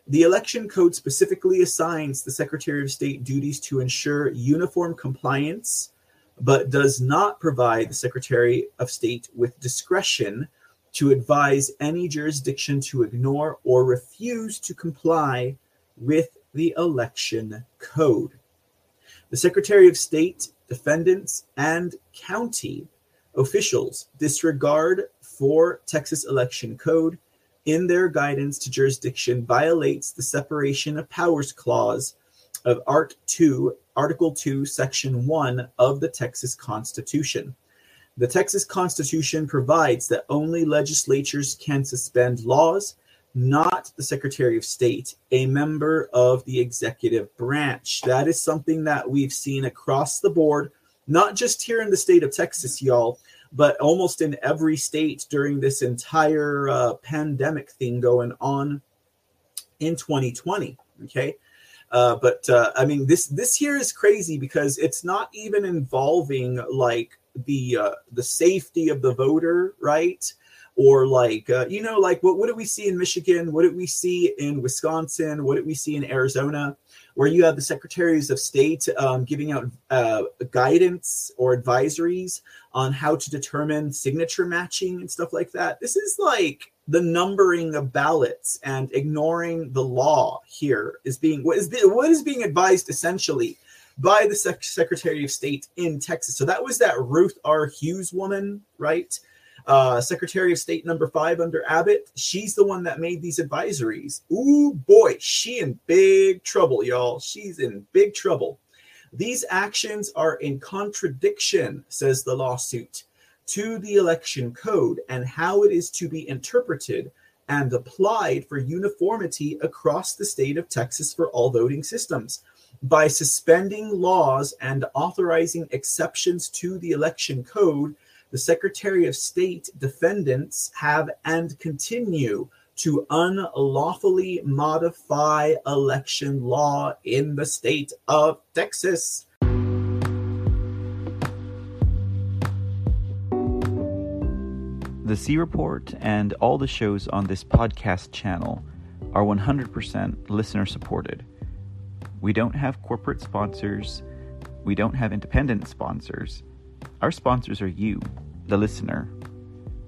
The election code specifically assigns the Secretary of State duties to ensure uniform compliance, but does not provide the Secretary of State with discretion to advise any jurisdiction to ignore or refuse to comply with the election code. The Secretary of State, defendants, and county officials disregard for Texas election code in their guidance to jurisdiction violates the separation of powers clause of Art 2, Article 2, Section 1 of the Texas Constitution. The Texas Constitution provides that only legislatures can suspend laws, not the Secretary of State, a member of the executive branch. That is something that we've seen across the board, not just here in the state of Texas, y'all, but almost in every state during this entire uh, pandemic thing going on in 2020. Okay. Uh, but uh, I mean, this this here is crazy because it's not even involving like the uh, the safety of the voter, right? Or like uh, you know, like what what did we see in Michigan? What did we see in Wisconsin? What did we see in Arizona? Where you have the secretaries of state um, giving out uh, guidance or advisories on how to determine signature matching and stuff like that. This is like the numbering of ballots and ignoring the law here is being what is what is being advised essentially by the Sec- Secretary of State in Texas. So that was that Ruth R. Hughes woman, right? Uh, Secretary of State number five under Abbott, she's the one that made these advisories. Ooh, boy, she in big trouble, y'all. She's in big trouble. These actions are in contradiction, says the lawsuit, to the election code and how it is to be interpreted and applied for uniformity across the state of Texas for all voting systems. By suspending laws and authorizing exceptions to the election code, the Secretary of State defendants have and continue to unlawfully modify election law in the state of Texas. The C Report and all the shows on this podcast channel are 100% listener supported. We don't have corporate sponsors, we don't have independent sponsors. Our sponsors are you, the listener.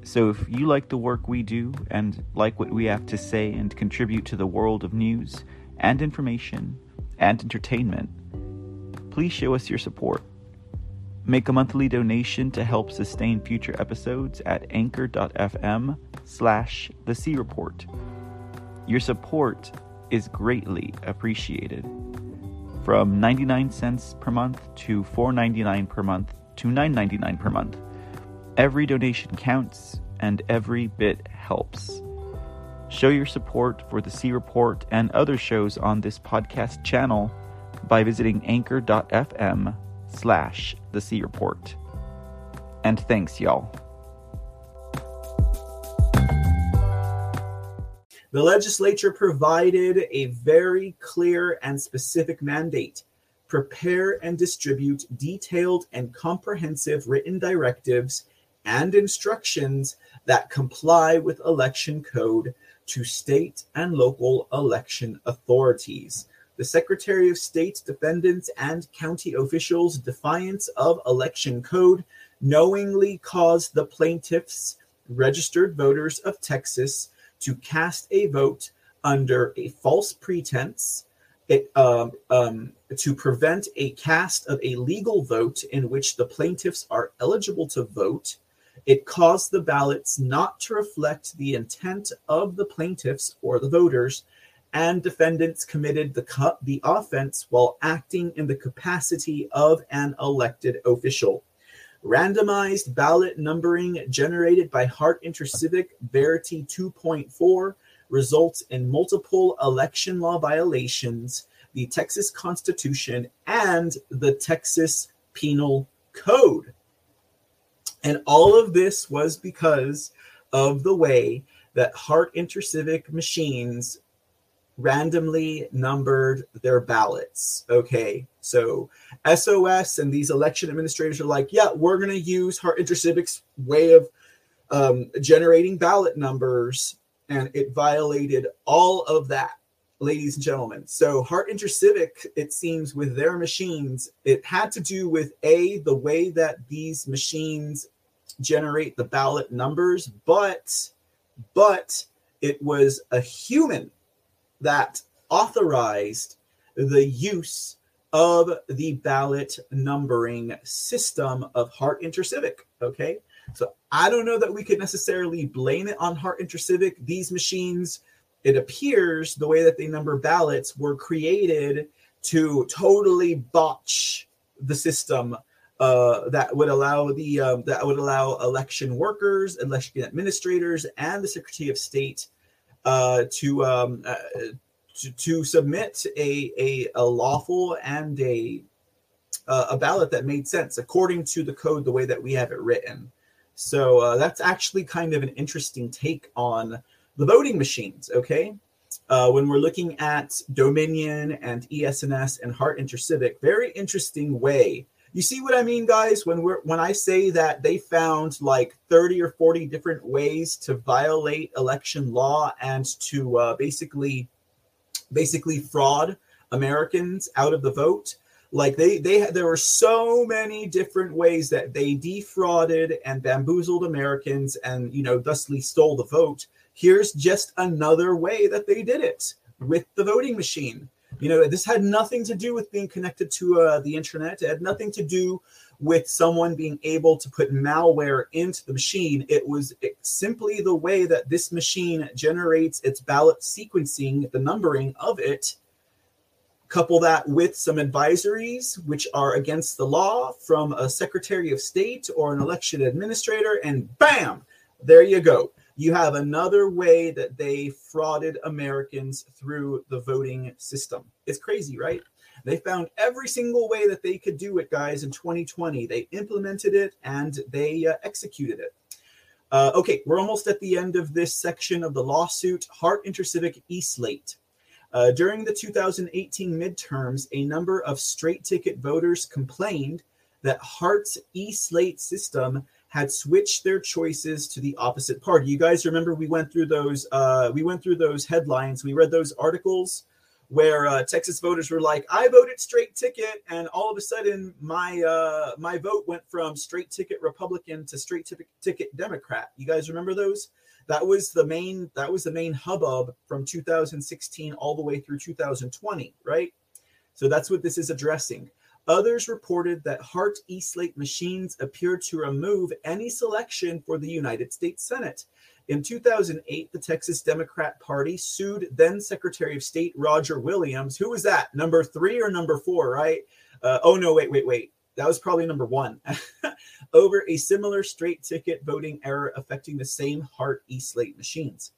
So if you like the work we do and like what we have to say and contribute to the world of news and information and entertainment, please show us your support. Make a monthly donation to help sustain future episodes at anchor.fm slash the C Report. Your support is greatly appreciated. From 99 cents per month to 4.99 per month to 9.99 per month. Every donation counts and every bit helps. Show your support for the C Report and other shows on this podcast channel by visiting anchor.fm slash the C Report. And thanks, y'all. The legislature provided a very clear and specific mandate prepare and distribute detailed and comprehensive written directives and instructions that comply with election code to state and local election authorities. the Secretary of State, defendants, and county officials' defiance of election code knowingly caused the plaintiffs, registered voters of Texas, to cast a vote under a false pretense it, um, um, to prevent a cast of a legal vote in which the plaintiffs are eligible to vote. It caused the ballots not to reflect the intent of the plaintiffs or the voters, and defendants committed the, the offense while acting in the capacity of an elected official. Randomized ballot numbering generated by Hart Intercivic Verity 2.4 results in multiple election law violations, the Texas Constitution, and the Texas Penal Code. And all of this was because of the way that Hart Intercivic machines randomly numbered their ballots. Okay, so SOS and these election administrators are like, yeah, we're going to use Hart Intercivic's way of um, generating ballot numbers, and it violated all of that, ladies and gentlemen. So Hart Intercivic, it seems, with their machines, it had to do with a the way that these machines generate the ballot numbers, but but it was a human that authorized the use of the ballot numbering system of Hart Intercivic. Okay. So I don't know that we could necessarily blame it on Hart Intercivic. These machines, it appears the way that they number ballots were created to totally botch the system uh, that would allow the um, that would allow election workers, election administrators, and the Secretary of State uh, to, um, uh, to to submit a, a, a lawful and a uh, a ballot that made sense according to the code the way that we have it written. So uh, that's actually kind of an interesting take on the voting machines. Okay, uh, when we're looking at Dominion and ES&S and Hart Intercivic, very interesting way you see what I mean, guys? When we're when I say that they found like 30 or 40 different ways to violate election law and to uh, basically basically fraud Americans out of the vote. Like they they there were so many different ways that they defrauded and bamboozled Americans and you know thusly stole the vote. Here's just another way that they did it with the voting machine. You know, this had nothing to do with being connected to uh, the internet. It had nothing to do with someone being able to put malware into the machine. It was simply the way that this machine generates its ballot sequencing, the numbering of it. Couple that with some advisories, which are against the law from a Secretary of State or an election administrator, and bam, there you go you have another way that they frauded Americans through the voting system. It's crazy, right? They found every single way that they could do it, guys, in 2020. They implemented it and they uh, executed it. Uh, okay, we're almost at the end of this section of the lawsuit. Hart Intercivic E-Slate. Uh, during the 2018 midterms, a number of straight ticket voters complained that Hart's E-Slate system had switched their choices to the opposite party. You guys remember we went through those uh, we went through those headlines. We read those articles where uh, Texas voters were like, "I voted straight ticket," and all of a sudden my uh, my vote went from straight ticket Republican to straight t- ticket Democrat. You guys remember those? That was the main that was the main hubbub from 2016 all the way through 2020, right? So that's what this is addressing. Others reported that Hart E-Slate machines appeared to remove any selection for the United States Senate. In 2008, the Texas Democrat Party sued then Secretary of State Roger Williams. Who was that? Number three or number four, right? Uh, oh, no, wait, wait, wait. That was probably number one. [LAUGHS] over a similar straight ticket voting error affecting the same Hart E-Slate machines.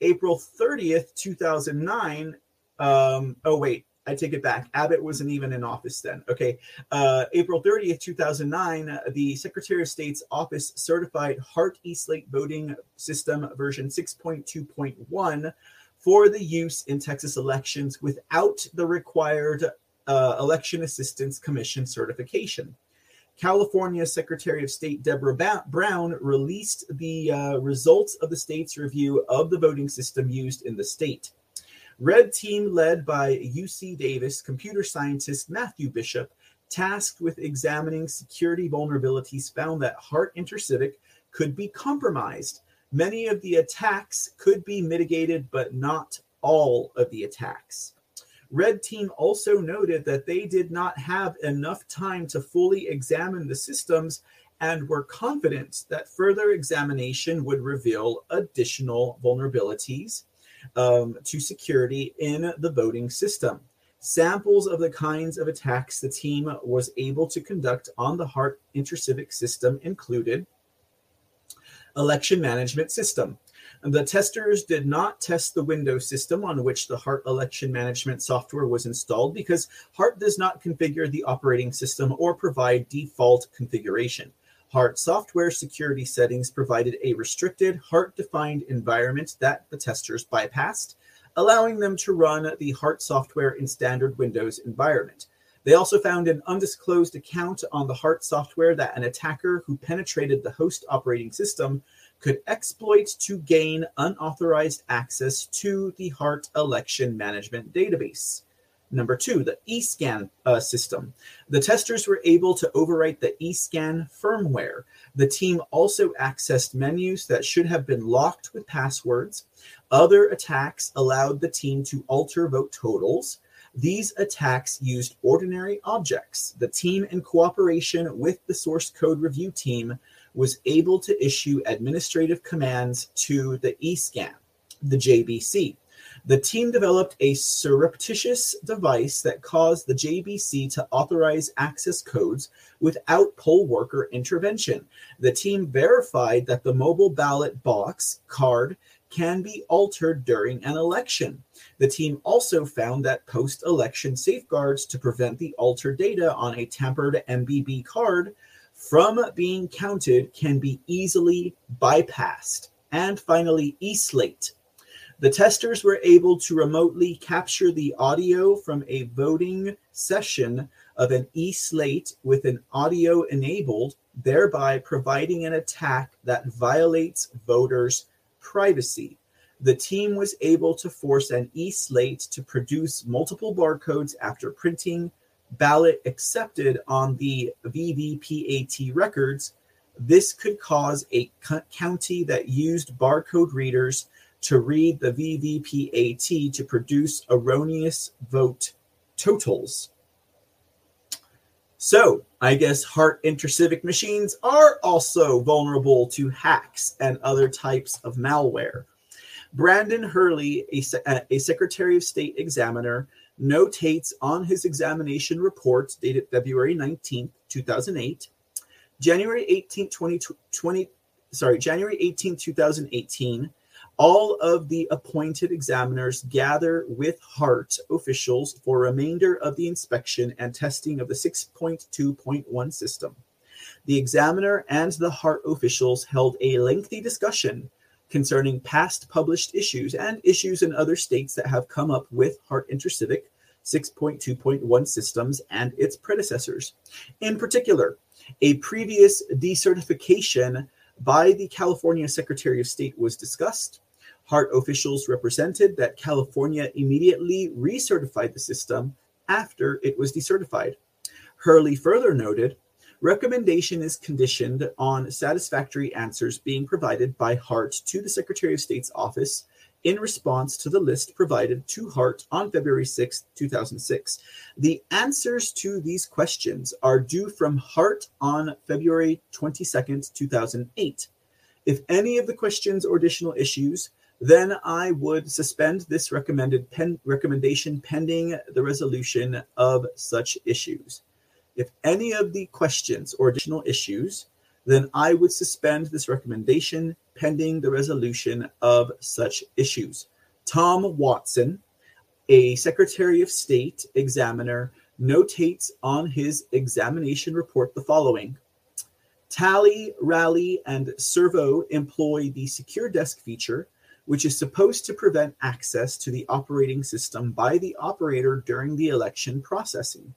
April 30th, 2009. Um, oh, wait. I take it back. Abbott wasn't even in office then. Okay. Uh, April 30th, 2009, the Secretary of State's office certified Hart E-Slate voting system version 6.2.1 for the use in Texas elections without the required uh, Election Assistance Commission certification. California Secretary of State Deborah ba- Bowen released the uh, results of the state's review of the voting system used in the state. Red team, led by UC Davis computer scientist Matthew Bishop, tasked with examining security vulnerabilities, found that Hart Intercivic could be compromised. Many of the attacks could be mitigated, but not all of the attacks. Red Team also noted that they did not have enough time to fully examine the systems and were confident that further examination would reveal additional vulnerabilities um, to security in the voting system. Samples of the kinds of attacks the team was able to conduct on the Hart intercivic system included election management system. The testers did not test the Windows system on which the Hart election management software was installed because Hart does not configure the operating system or provide default configuration. Hart software security settings provided a restricted, Hart defined environment that the testers bypassed, allowing them to run the Hart software in standard Windows environment. They also found an undisclosed account on the Hart software that an attacker who penetrated the host operating system could exploit to gain unauthorized access to the Hart election management database. Number two, the eScan uh, system. The testers were able to overwrite the eScan firmware. The team also accessed menus that should have been locked with passwords. Other attacks allowed the team to alter vote totals. These attacks used ordinary objects. The team, in cooperation with the source code review team, was able to issue administrative commands to the eScan, the JBC. The team developed a surreptitious device that caused the JBC to authorize access codes without poll worker intervention. The team verified that the mobile ballot box card can be altered during an election. The team also found that post election safeguards to prevent the altered data on a tampered MBB card from being counted can be easily bypassed. And finally, eSlate the testers were able to remotely capture the audio from a voting session of an e slate with an audio enabled, thereby providing an attack that violates voters' privacy. The team was able to force an e slate to produce multiple barcodes after printing ballot accepted on the VVPAT records. This could cause a county that used barcode readers to read the VVPAT to produce erroneous vote totals. So, I guess Hart intercivic machines are also vulnerable to hacks and other types of malware. Brandon Hurley, a, a Secretary of State examiner, notates on his examination report dated February 19th, 2008, January 18, 2020, sorry, January 18, 2018, all of the appointed examiners gather with Hart officials for remainder of the inspection and testing of the 6.2.1 system. The examiner and the Hart officials held a lengthy discussion concerning past published issues and issues in other states that have come up with Hart Intercivic 6.2.1 systems and its predecessors. In particular, a previous decertification by the California Secretary of State was discussed, Hart officials represented that California immediately recertified the system after it was decertified. Hurley further noted recommendation is conditioned on satisfactory answers being provided by Hart to the Secretary of State's office in response to the list provided to Hart on February 6, 2006. The answers to these questions are due from Hart on February 22, 2008. If any of the questions or additional issues then I would suspend this recommended pen, recommendation pending the resolution of such issues. If any of the questions or additional issues, then I would suspend this recommendation pending the resolution of such issues. Tom Watson, a Secretary of State examiner, notates on his examination report the following Tally, Rally, and Servo employ the Secure Desk feature which is supposed to prevent access to the operating system by the operator during the election processing.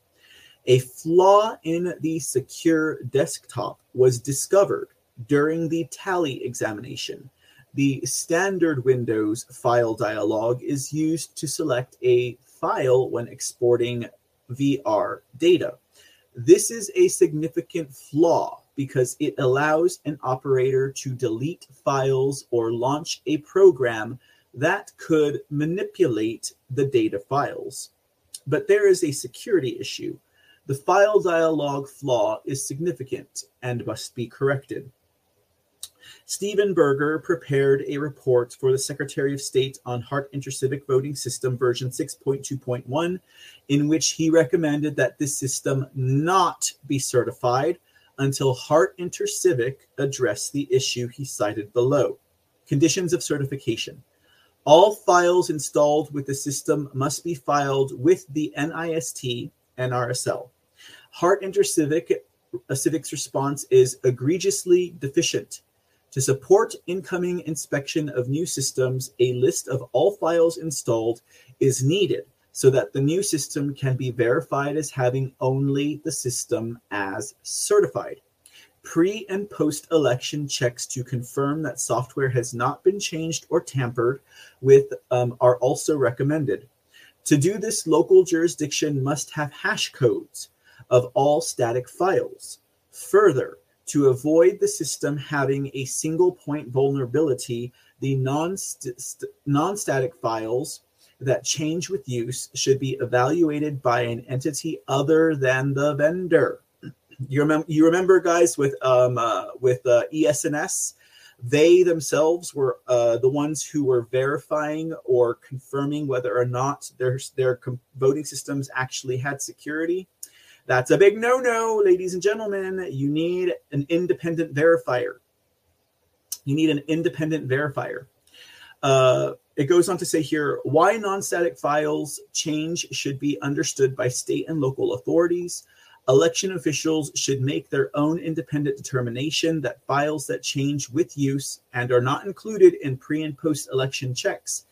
A flaw in the secure desktop was discovered during the tally examination. The standard Windows file dialog is used to select a file when exporting VR data. This is a significant flaw because it allows an operator to delete files or launch a program that could manipulate the data files. But there is a security issue. The file dialog flaw is significant and must be corrected. Stephen Berger prepared a report for the Secretary of State on Hart Intercivic Voting System version 6.2.1, in which he recommended that this system not be certified until Hart Intercivic addressed the issue he cited below. Conditions of certification. All files installed with the system must be filed with the NIST NRSL. Hart Intercivic a Civic's response is egregiously deficient. To support incoming inspection of new systems, a list of all files installed is needed so that the new system can be verified as having only the system as certified. Pre and post election checks to confirm that software has not been changed or tampered with um, are also recommended. To do this, local jurisdiction must have hash codes of all static files. Further, to avoid the system having a single point vulnerability, the non static files that change with use should be evaluated by an entity other than the vendor you remember you remember guys with um uh, with uh, ES&S they themselves were uh, the ones who were verifying or confirming whether or not their their voting systems actually had security. That's a big no-no, ladies and gentlemen. You need an independent verifier. You need an independent verifier. Uh, it goes on to say here why non-static files change should be understood by state and local authorities Election officials should make their own independent determination that files that change with use and are not included in pre and post election checks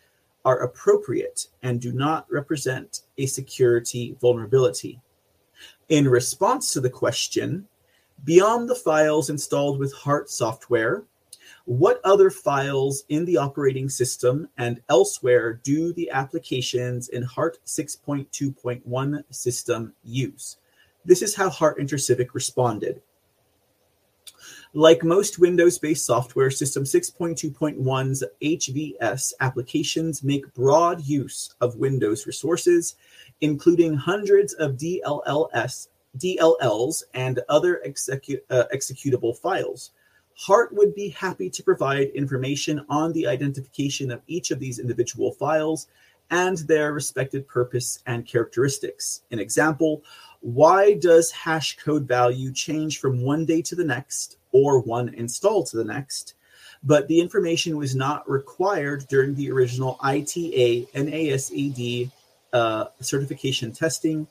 are appropriate and do not represent a security vulnerability. In response to the question, beyond the files installed with Hart software, what other files in the operating system and elsewhere do the applications in Hart 6.2.1 system use? This is how Hart Intercivic responded. Like most Windows based software, System 6.2.1's HVS applications make broad use of Windows resources, including hundreds of DLLS, DLLs and other execu- uh, executable files. Hart would be happy to provide information on the identification of each of these individual files and their respected purpose and characteristics. An example why does hash code value change from one day to the next or one install to the next? But the information was not required during the original ITA and NASED uh, certification testing,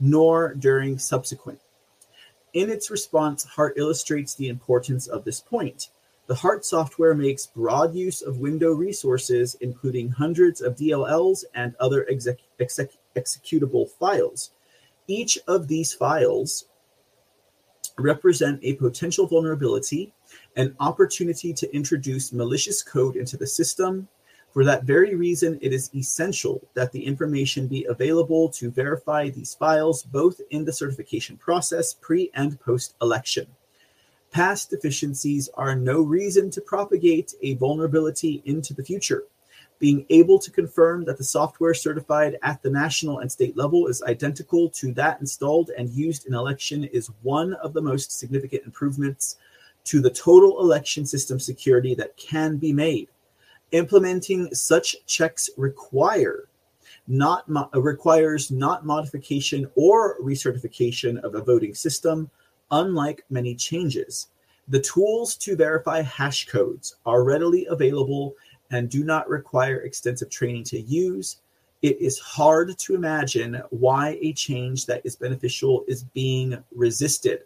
nor during subsequent. In its response, Hart illustrates the importance of this point. The Hart software makes broad use of window resources, including hundreds of DLLs and other exec- exec- executable files. Each of these files represent a potential vulnerability, an opportunity to introduce malicious code into the system. For that very reason, it is essential that the information be available to verify these files both in the certification process pre and post election. Past deficiencies are no reason to propagate a vulnerability into the future being able to confirm that the software certified at the national and state level is identical to that installed and used in election is one of the most significant improvements to the total election system security that can be made. Implementing such checks require not mo- uh, requires not modification or recertification of a voting system, unlike many changes. The tools to verify hash codes are readily available and do not require extensive training to use, it is hard to imagine why a change that is beneficial is being resisted.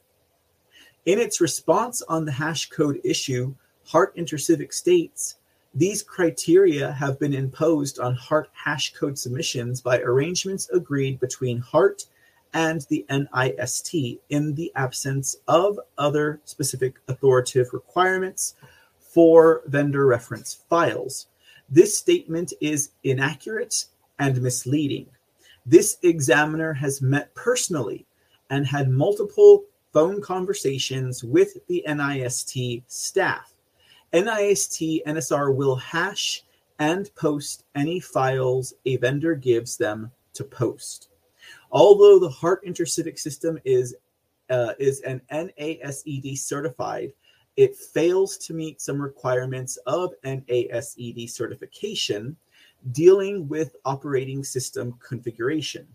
In its response on the hash code issue, Hart Intercivic states these criteria have been imposed on Hart hash code submissions by arrangements agreed between Hart and the NIST in the absence of other specific authoritative requirements for vendor reference files. This statement is inaccurate and misleading. This examiner has met personally and had multiple phone conversations with the NIST staff. NIST NSR will hash and post any files a vendor gives them to post. Although the Hart InterCivic system is uh, is an NASED certified, it fails to meet some requirements of NASED certification dealing with operating system configuration.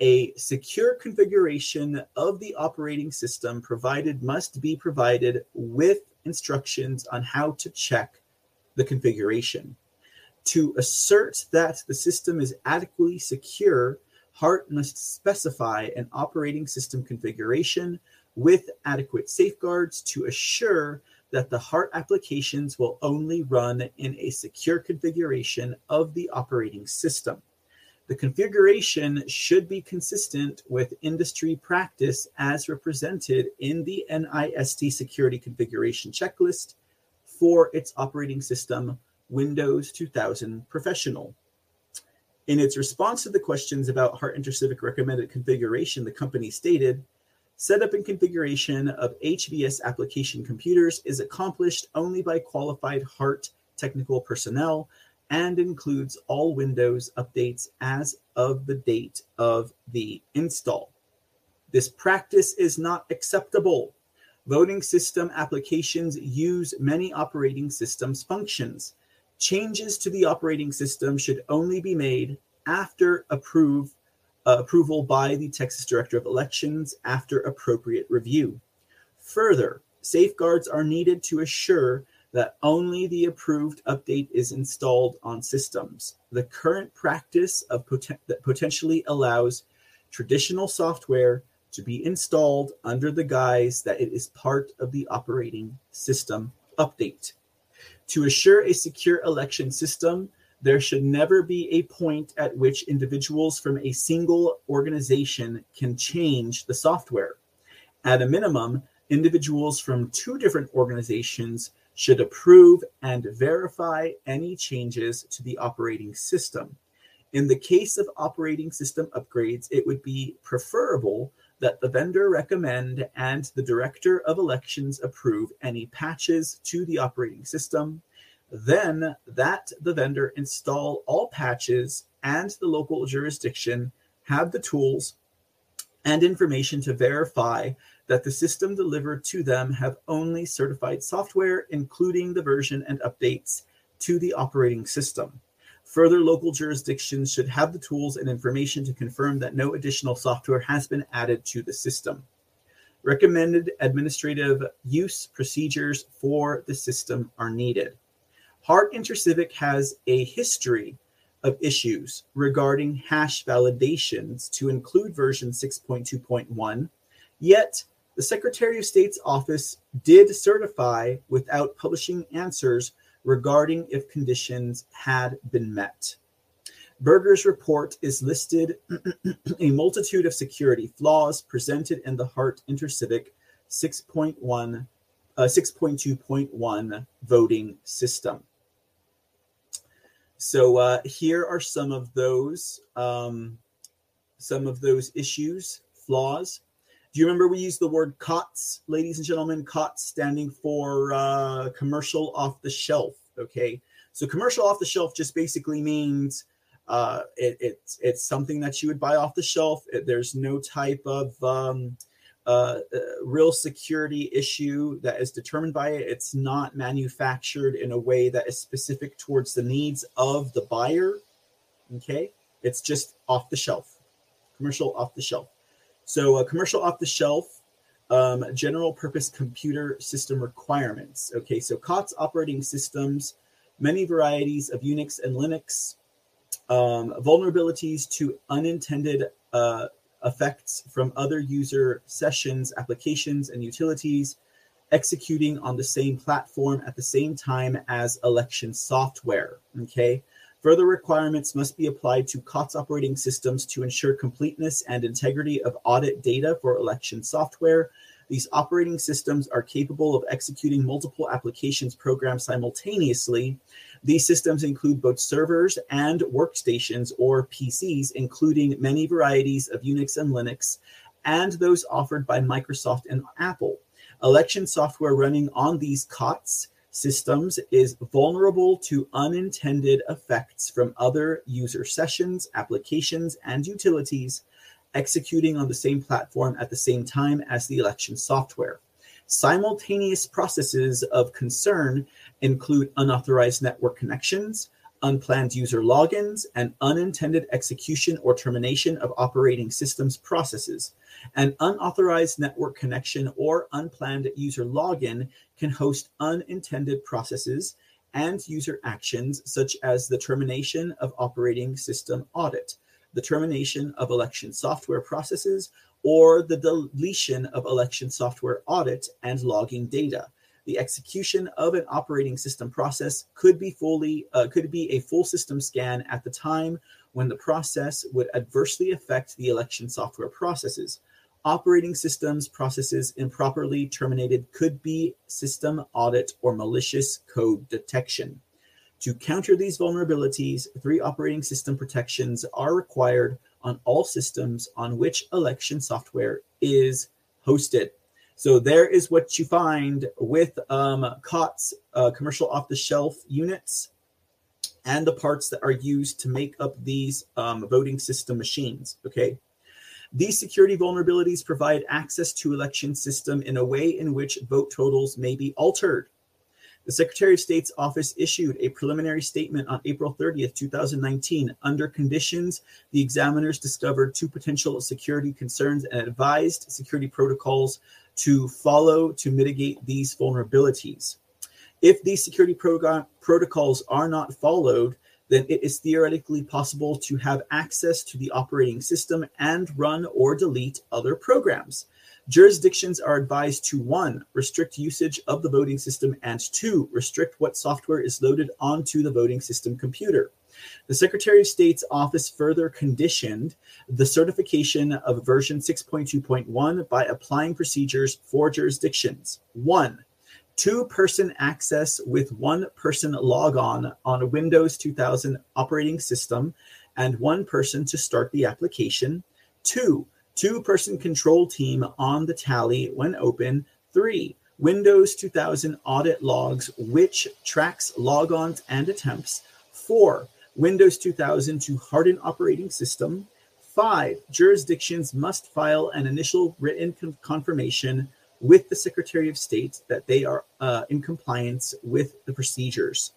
A secure configuration of the operating system provided must be provided with instructions on how to check the configuration. To assert that the system is adequately secure, Hart must specify an operating system configuration with adequate safeguards to assure that the Hart applications will only run in a secure configuration of the operating system. The configuration should be consistent with industry practice as represented in the NIST Security Configuration Checklist for its operating system, Windows 2000 Professional. In its response to the questions about Hart InterCivic recommended configuration, the company stated, Setup and configuration of HVS application computers is accomplished only by qualified Hart technical personnel and includes all Windows updates as of the date of the install. This practice is not acceptable. Voting system applications use many operating systems functions. Changes to the operating system should only be made after approve uh, approval by the Texas Director of Elections after appropriate review. Further, safeguards are needed to assure that only the approved update is installed on systems. The current practice of that potentially allows traditional software to be installed under the guise that it is part of the operating system update. To assure a secure election system, there should never be a point at which individuals from a single organization can change the software. At a minimum, individuals from two different organizations should approve and verify any changes to the operating system. In the case of operating system upgrades, it would be preferable that the vendor recommend and the director of elections approve any patches to the operating system then that the vendor install all patches and the local jurisdiction have the tools and information to verify that the system delivered to them have only certified software, including the version and updates to the operating system. Further, local jurisdictions should have the tools and information to confirm that no additional software has been added to the system. Recommended administrative use procedures for the system are needed. Hart InterCivic has a history of issues regarding hash validations to include version 6.2.1, yet the Secretary of State's office did certify without publishing answers regarding if conditions had been met. Berger's report is listed [CLEARS THROAT] a multitude of security flaws presented in the Hart InterCivic 6.1 uh, 6.2.1 voting system. So uh, here are some of those um, some of those issues, flaws. Do you remember we used the word COTS, ladies and gentlemen? COTS standing for uh, commercial off the shelf. Okay, so commercial off the shelf just basically means uh, it, it's it's something that you would buy off the shelf. It, there's no type of um, uh, real security issue that is determined by it. It's not manufactured in a way that is specific towards the needs of the buyer. Okay, it's just off the shelf, commercial off the shelf. So, uh, commercial off the shelf, um, general purpose computer system requirements. Okay, so COTS operating systems, many varieties of Unix and Linux, um, vulnerabilities to unintended uh, effects from other user sessions, applications, and utilities executing on the same platform at the same time as election software. Okay. Further requirements must be applied to COTS operating systems to ensure completeness and integrity of audit data for election software. These operating systems are capable of executing multiple applications programs simultaneously. These systems include both servers and workstations or PCs, including many varieties of Unix and Linux, and those offered by Microsoft and Apple. Election software running on these COTS systems is vulnerable to unintended effects from other user sessions, applications, and utilities executing on the same platform at the same time as the election software. Simultaneous processes of concern include unauthorized network connections, unplanned user logins, and unintended execution or termination of operating systems processes. An unauthorized network connection or unplanned user login can host unintended processes and user actions, such as the termination of operating system audit, the termination of election software processes, or the deletion of election software audit and logging data. The execution of an operating system process could be fully uh, could be a full system scan at the time when the process would adversely affect the election software processes. Operating systems processes improperly terminated could be system audit or malicious code detection. To counter these vulnerabilities, three operating system protections are required on all systems on which election software is hosted. So there is what you find with um, COTS, uh, commercial off-the-shelf units, and the parts that are used to make up these um, voting system machines. Okay. These security vulnerabilities provide access to election system in a way in which vote totals may be altered. The Secretary of State's office issued a preliminary statement on April 30th, 2019. Under conditions, the examiners discovered two potential security concerns and advised security protocols to follow to mitigate these vulnerabilities. If these security protocols are not followed, then it is theoretically possible to have access to the operating system and run or delete other programs. Jurisdictions are advised to one, restrict usage of the voting system, and two, restrict what software is loaded onto the voting system computer. The Secretary of State's office further conditioned the certification of version 6.2.1 by applying procedures for jurisdictions. One, two person access with one person logon on a Windows 2000 operating system and one person to start the application. Two, two person control team on the tally when open. Three, Windows 2000 audit logs, which tracks logons and attempts. Four, Windows 2000 to harden operating system. Five, jurisdictions must file an initial written confirmation with the Secretary of State that they are uh, in compliance with the procedures.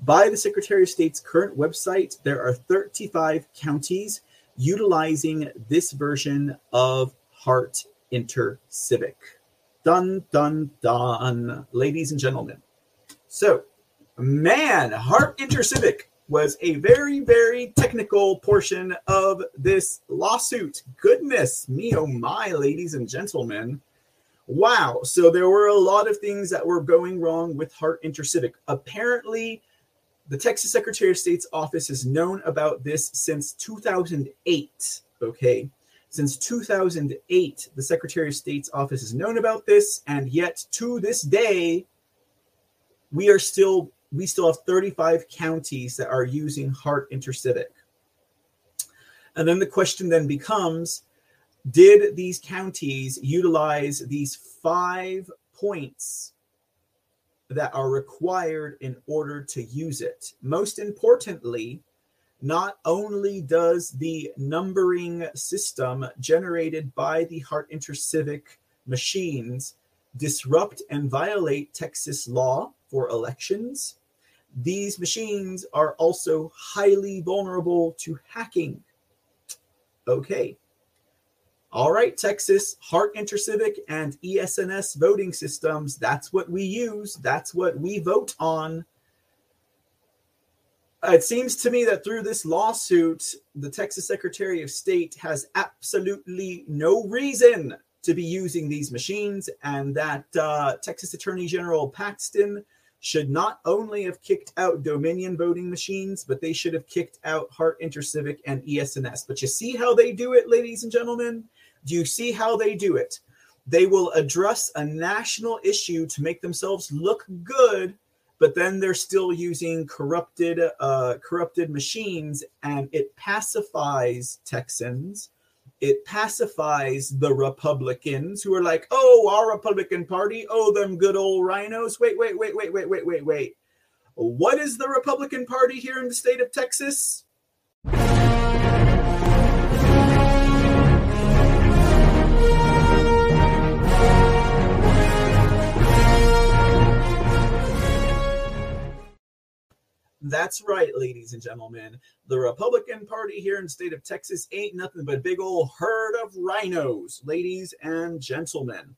By the Secretary of State's current website, there are 35 counties utilizing this version of Hart InterCivic. Dun, dun, dun, ladies and gentlemen. So, man, Hart InterCivic was a very, very technical portion of this lawsuit. Goodness me, oh my, ladies and gentlemen. Wow. So there were a lot of things that were going wrong with Hart InterCivic. Apparently, the Texas Secretary of State's office has known about this since 2008. Okay. Since 2008, the Secretary of State's office has known about this, and yet to this day, we are still we still have 35 counties that are using Hart InterCivic. And then the question then becomes did these counties utilize these five points that are required in order to use it? Most importantly, not only does the numbering system generated by the Hart InterCivic machines disrupt and violate Texas law for elections, these machines are also highly vulnerable to hacking. Okay. All right, Texas, Hart InterCivic and ES&S voting systems. That's what we use. That's what we vote on. It seems to me that through this lawsuit, the Texas Secretary of State has absolutely no reason to be using these machines, and that uh, Texas Attorney General Paxton should not only have kicked out Dominion voting machines, but they should have kicked out Hart InterCivic and ES&S. But you see how they do it, ladies and gentlemen? Do you see how they do it? They will address a national issue to make themselves look good, but then they're still using corrupted, uh, corrupted machines, and it pacifies Texans. It pacifies the Republicans who are like, "Oh, our Republican Party, oh them good old rhinos." Wait, wait, wait, wait, wait, wait, wait, wait. What is the Republican Party here in the state of Texas? That's right, ladies and gentlemen. The Republican Party here in the state of Texas ain't nothing but a big old herd of rhinos, ladies and gentlemen.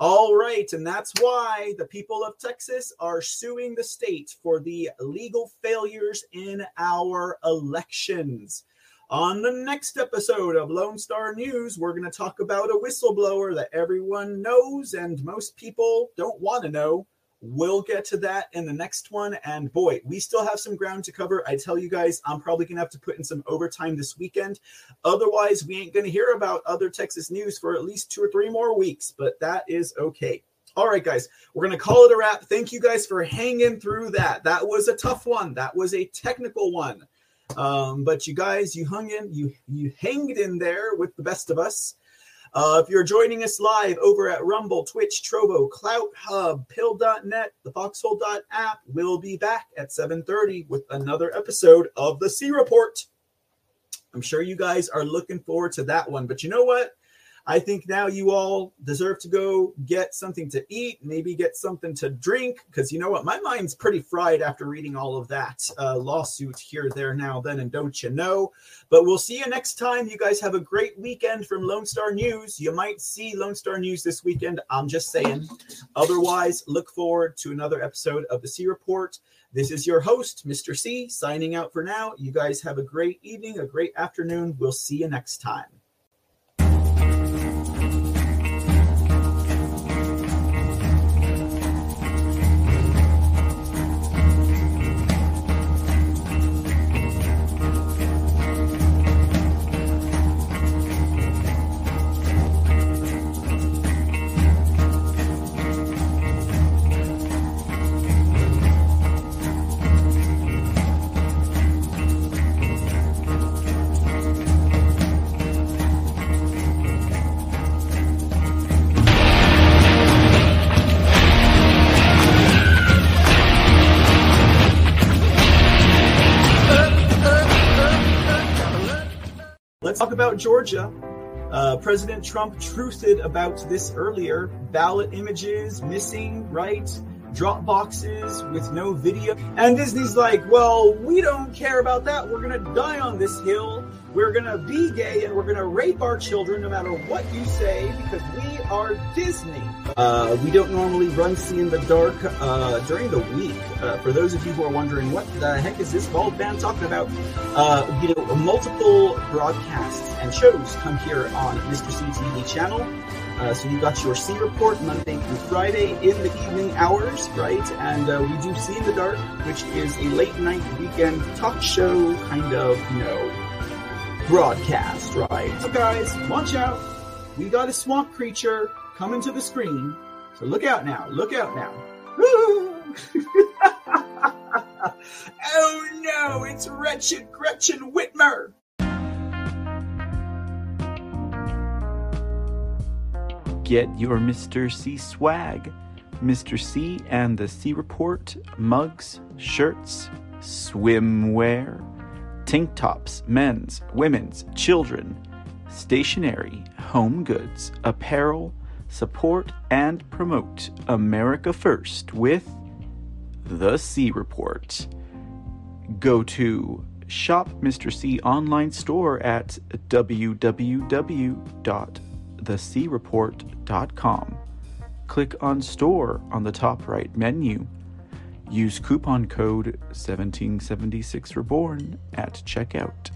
All right, and that's why the people of Texas are suing the state for the legal failures in our elections. On the next episode of Lone Star News, we're going to talk about a whistleblower that everyone knows and most people don't want to know We'll get to that in the next one. And boy, we still have some ground to cover. I tell you guys, I'm probably going to have to put in some overtime this weekend. Otherwise, we ain't going to hear about other Texas news for at least two or three more weeks, but that is okay. All right, guys, we're going to call it a wrap. Thank you guys for hanging through that. That was a tough one, that was a technical one. Um, but you guys, you hung in, you you hanged in there with the best of us. Uh, if you're joining us live over at Rumble, Twitch, Trovo, CloutHub, Pill.net, the Foxhole app, we'll be back at 7:30 with another episode of the C Report. I'm sure you guys are looking forward to that one. But you know what? I think now you all deserve to go get something to eat, maybe get something to drink, because you know what? My mind's pretty fried after reading all of that uh, lawsuit here, there, now, then, and don't you know? But we'll see you next time. You guys have a great weekend from Lone Star News. You might see Lone Star News this weekend. I'm just saying. Otherwise, look forward to another episode of the C Report. This is your host, Mr. C, signing out for now. You guys have a great evening, a great afternoon. We'll see you next time. Talk about Georgia. Uh, President Trump truthed about this earlier. Ballot images missing, right? Drop boxes with no video. And Disney's like, well, we don't care about that. We're going to die on this hill. We're going to be gay and we're going to rape our children no matter what you say because we are Disney. Uh, we don't normally run See in the Dark uh, during the week. Uh, for those of you who are wondering, what the heck is this bald band talking about? Uh, you know, multiple broadcasts and shows come here on Mr. C channel. Uh, so you got your C report Monday through Friday in the evening hours, right? And uh, we do See in the Dark, which is a late night weekend talk show kind of, you know, broadcast, right? So guys, watch out. We got a swamp creature coming to the screen. So look out now. Look out now. [LAUGHS] oh no, it's wretched Gretchen Whitmer. Get your Mr. C swag. Mr. C and the C Report mugs, shirts, swimwear tank tops, men's, women's, children, stationery, home goods, apparel, support and promote America First with The C Report. Go to Shop Mr. C online store at www.thecreport.com. Click on Store on the top right menu Use coupon code 1776 Reborn at checkout.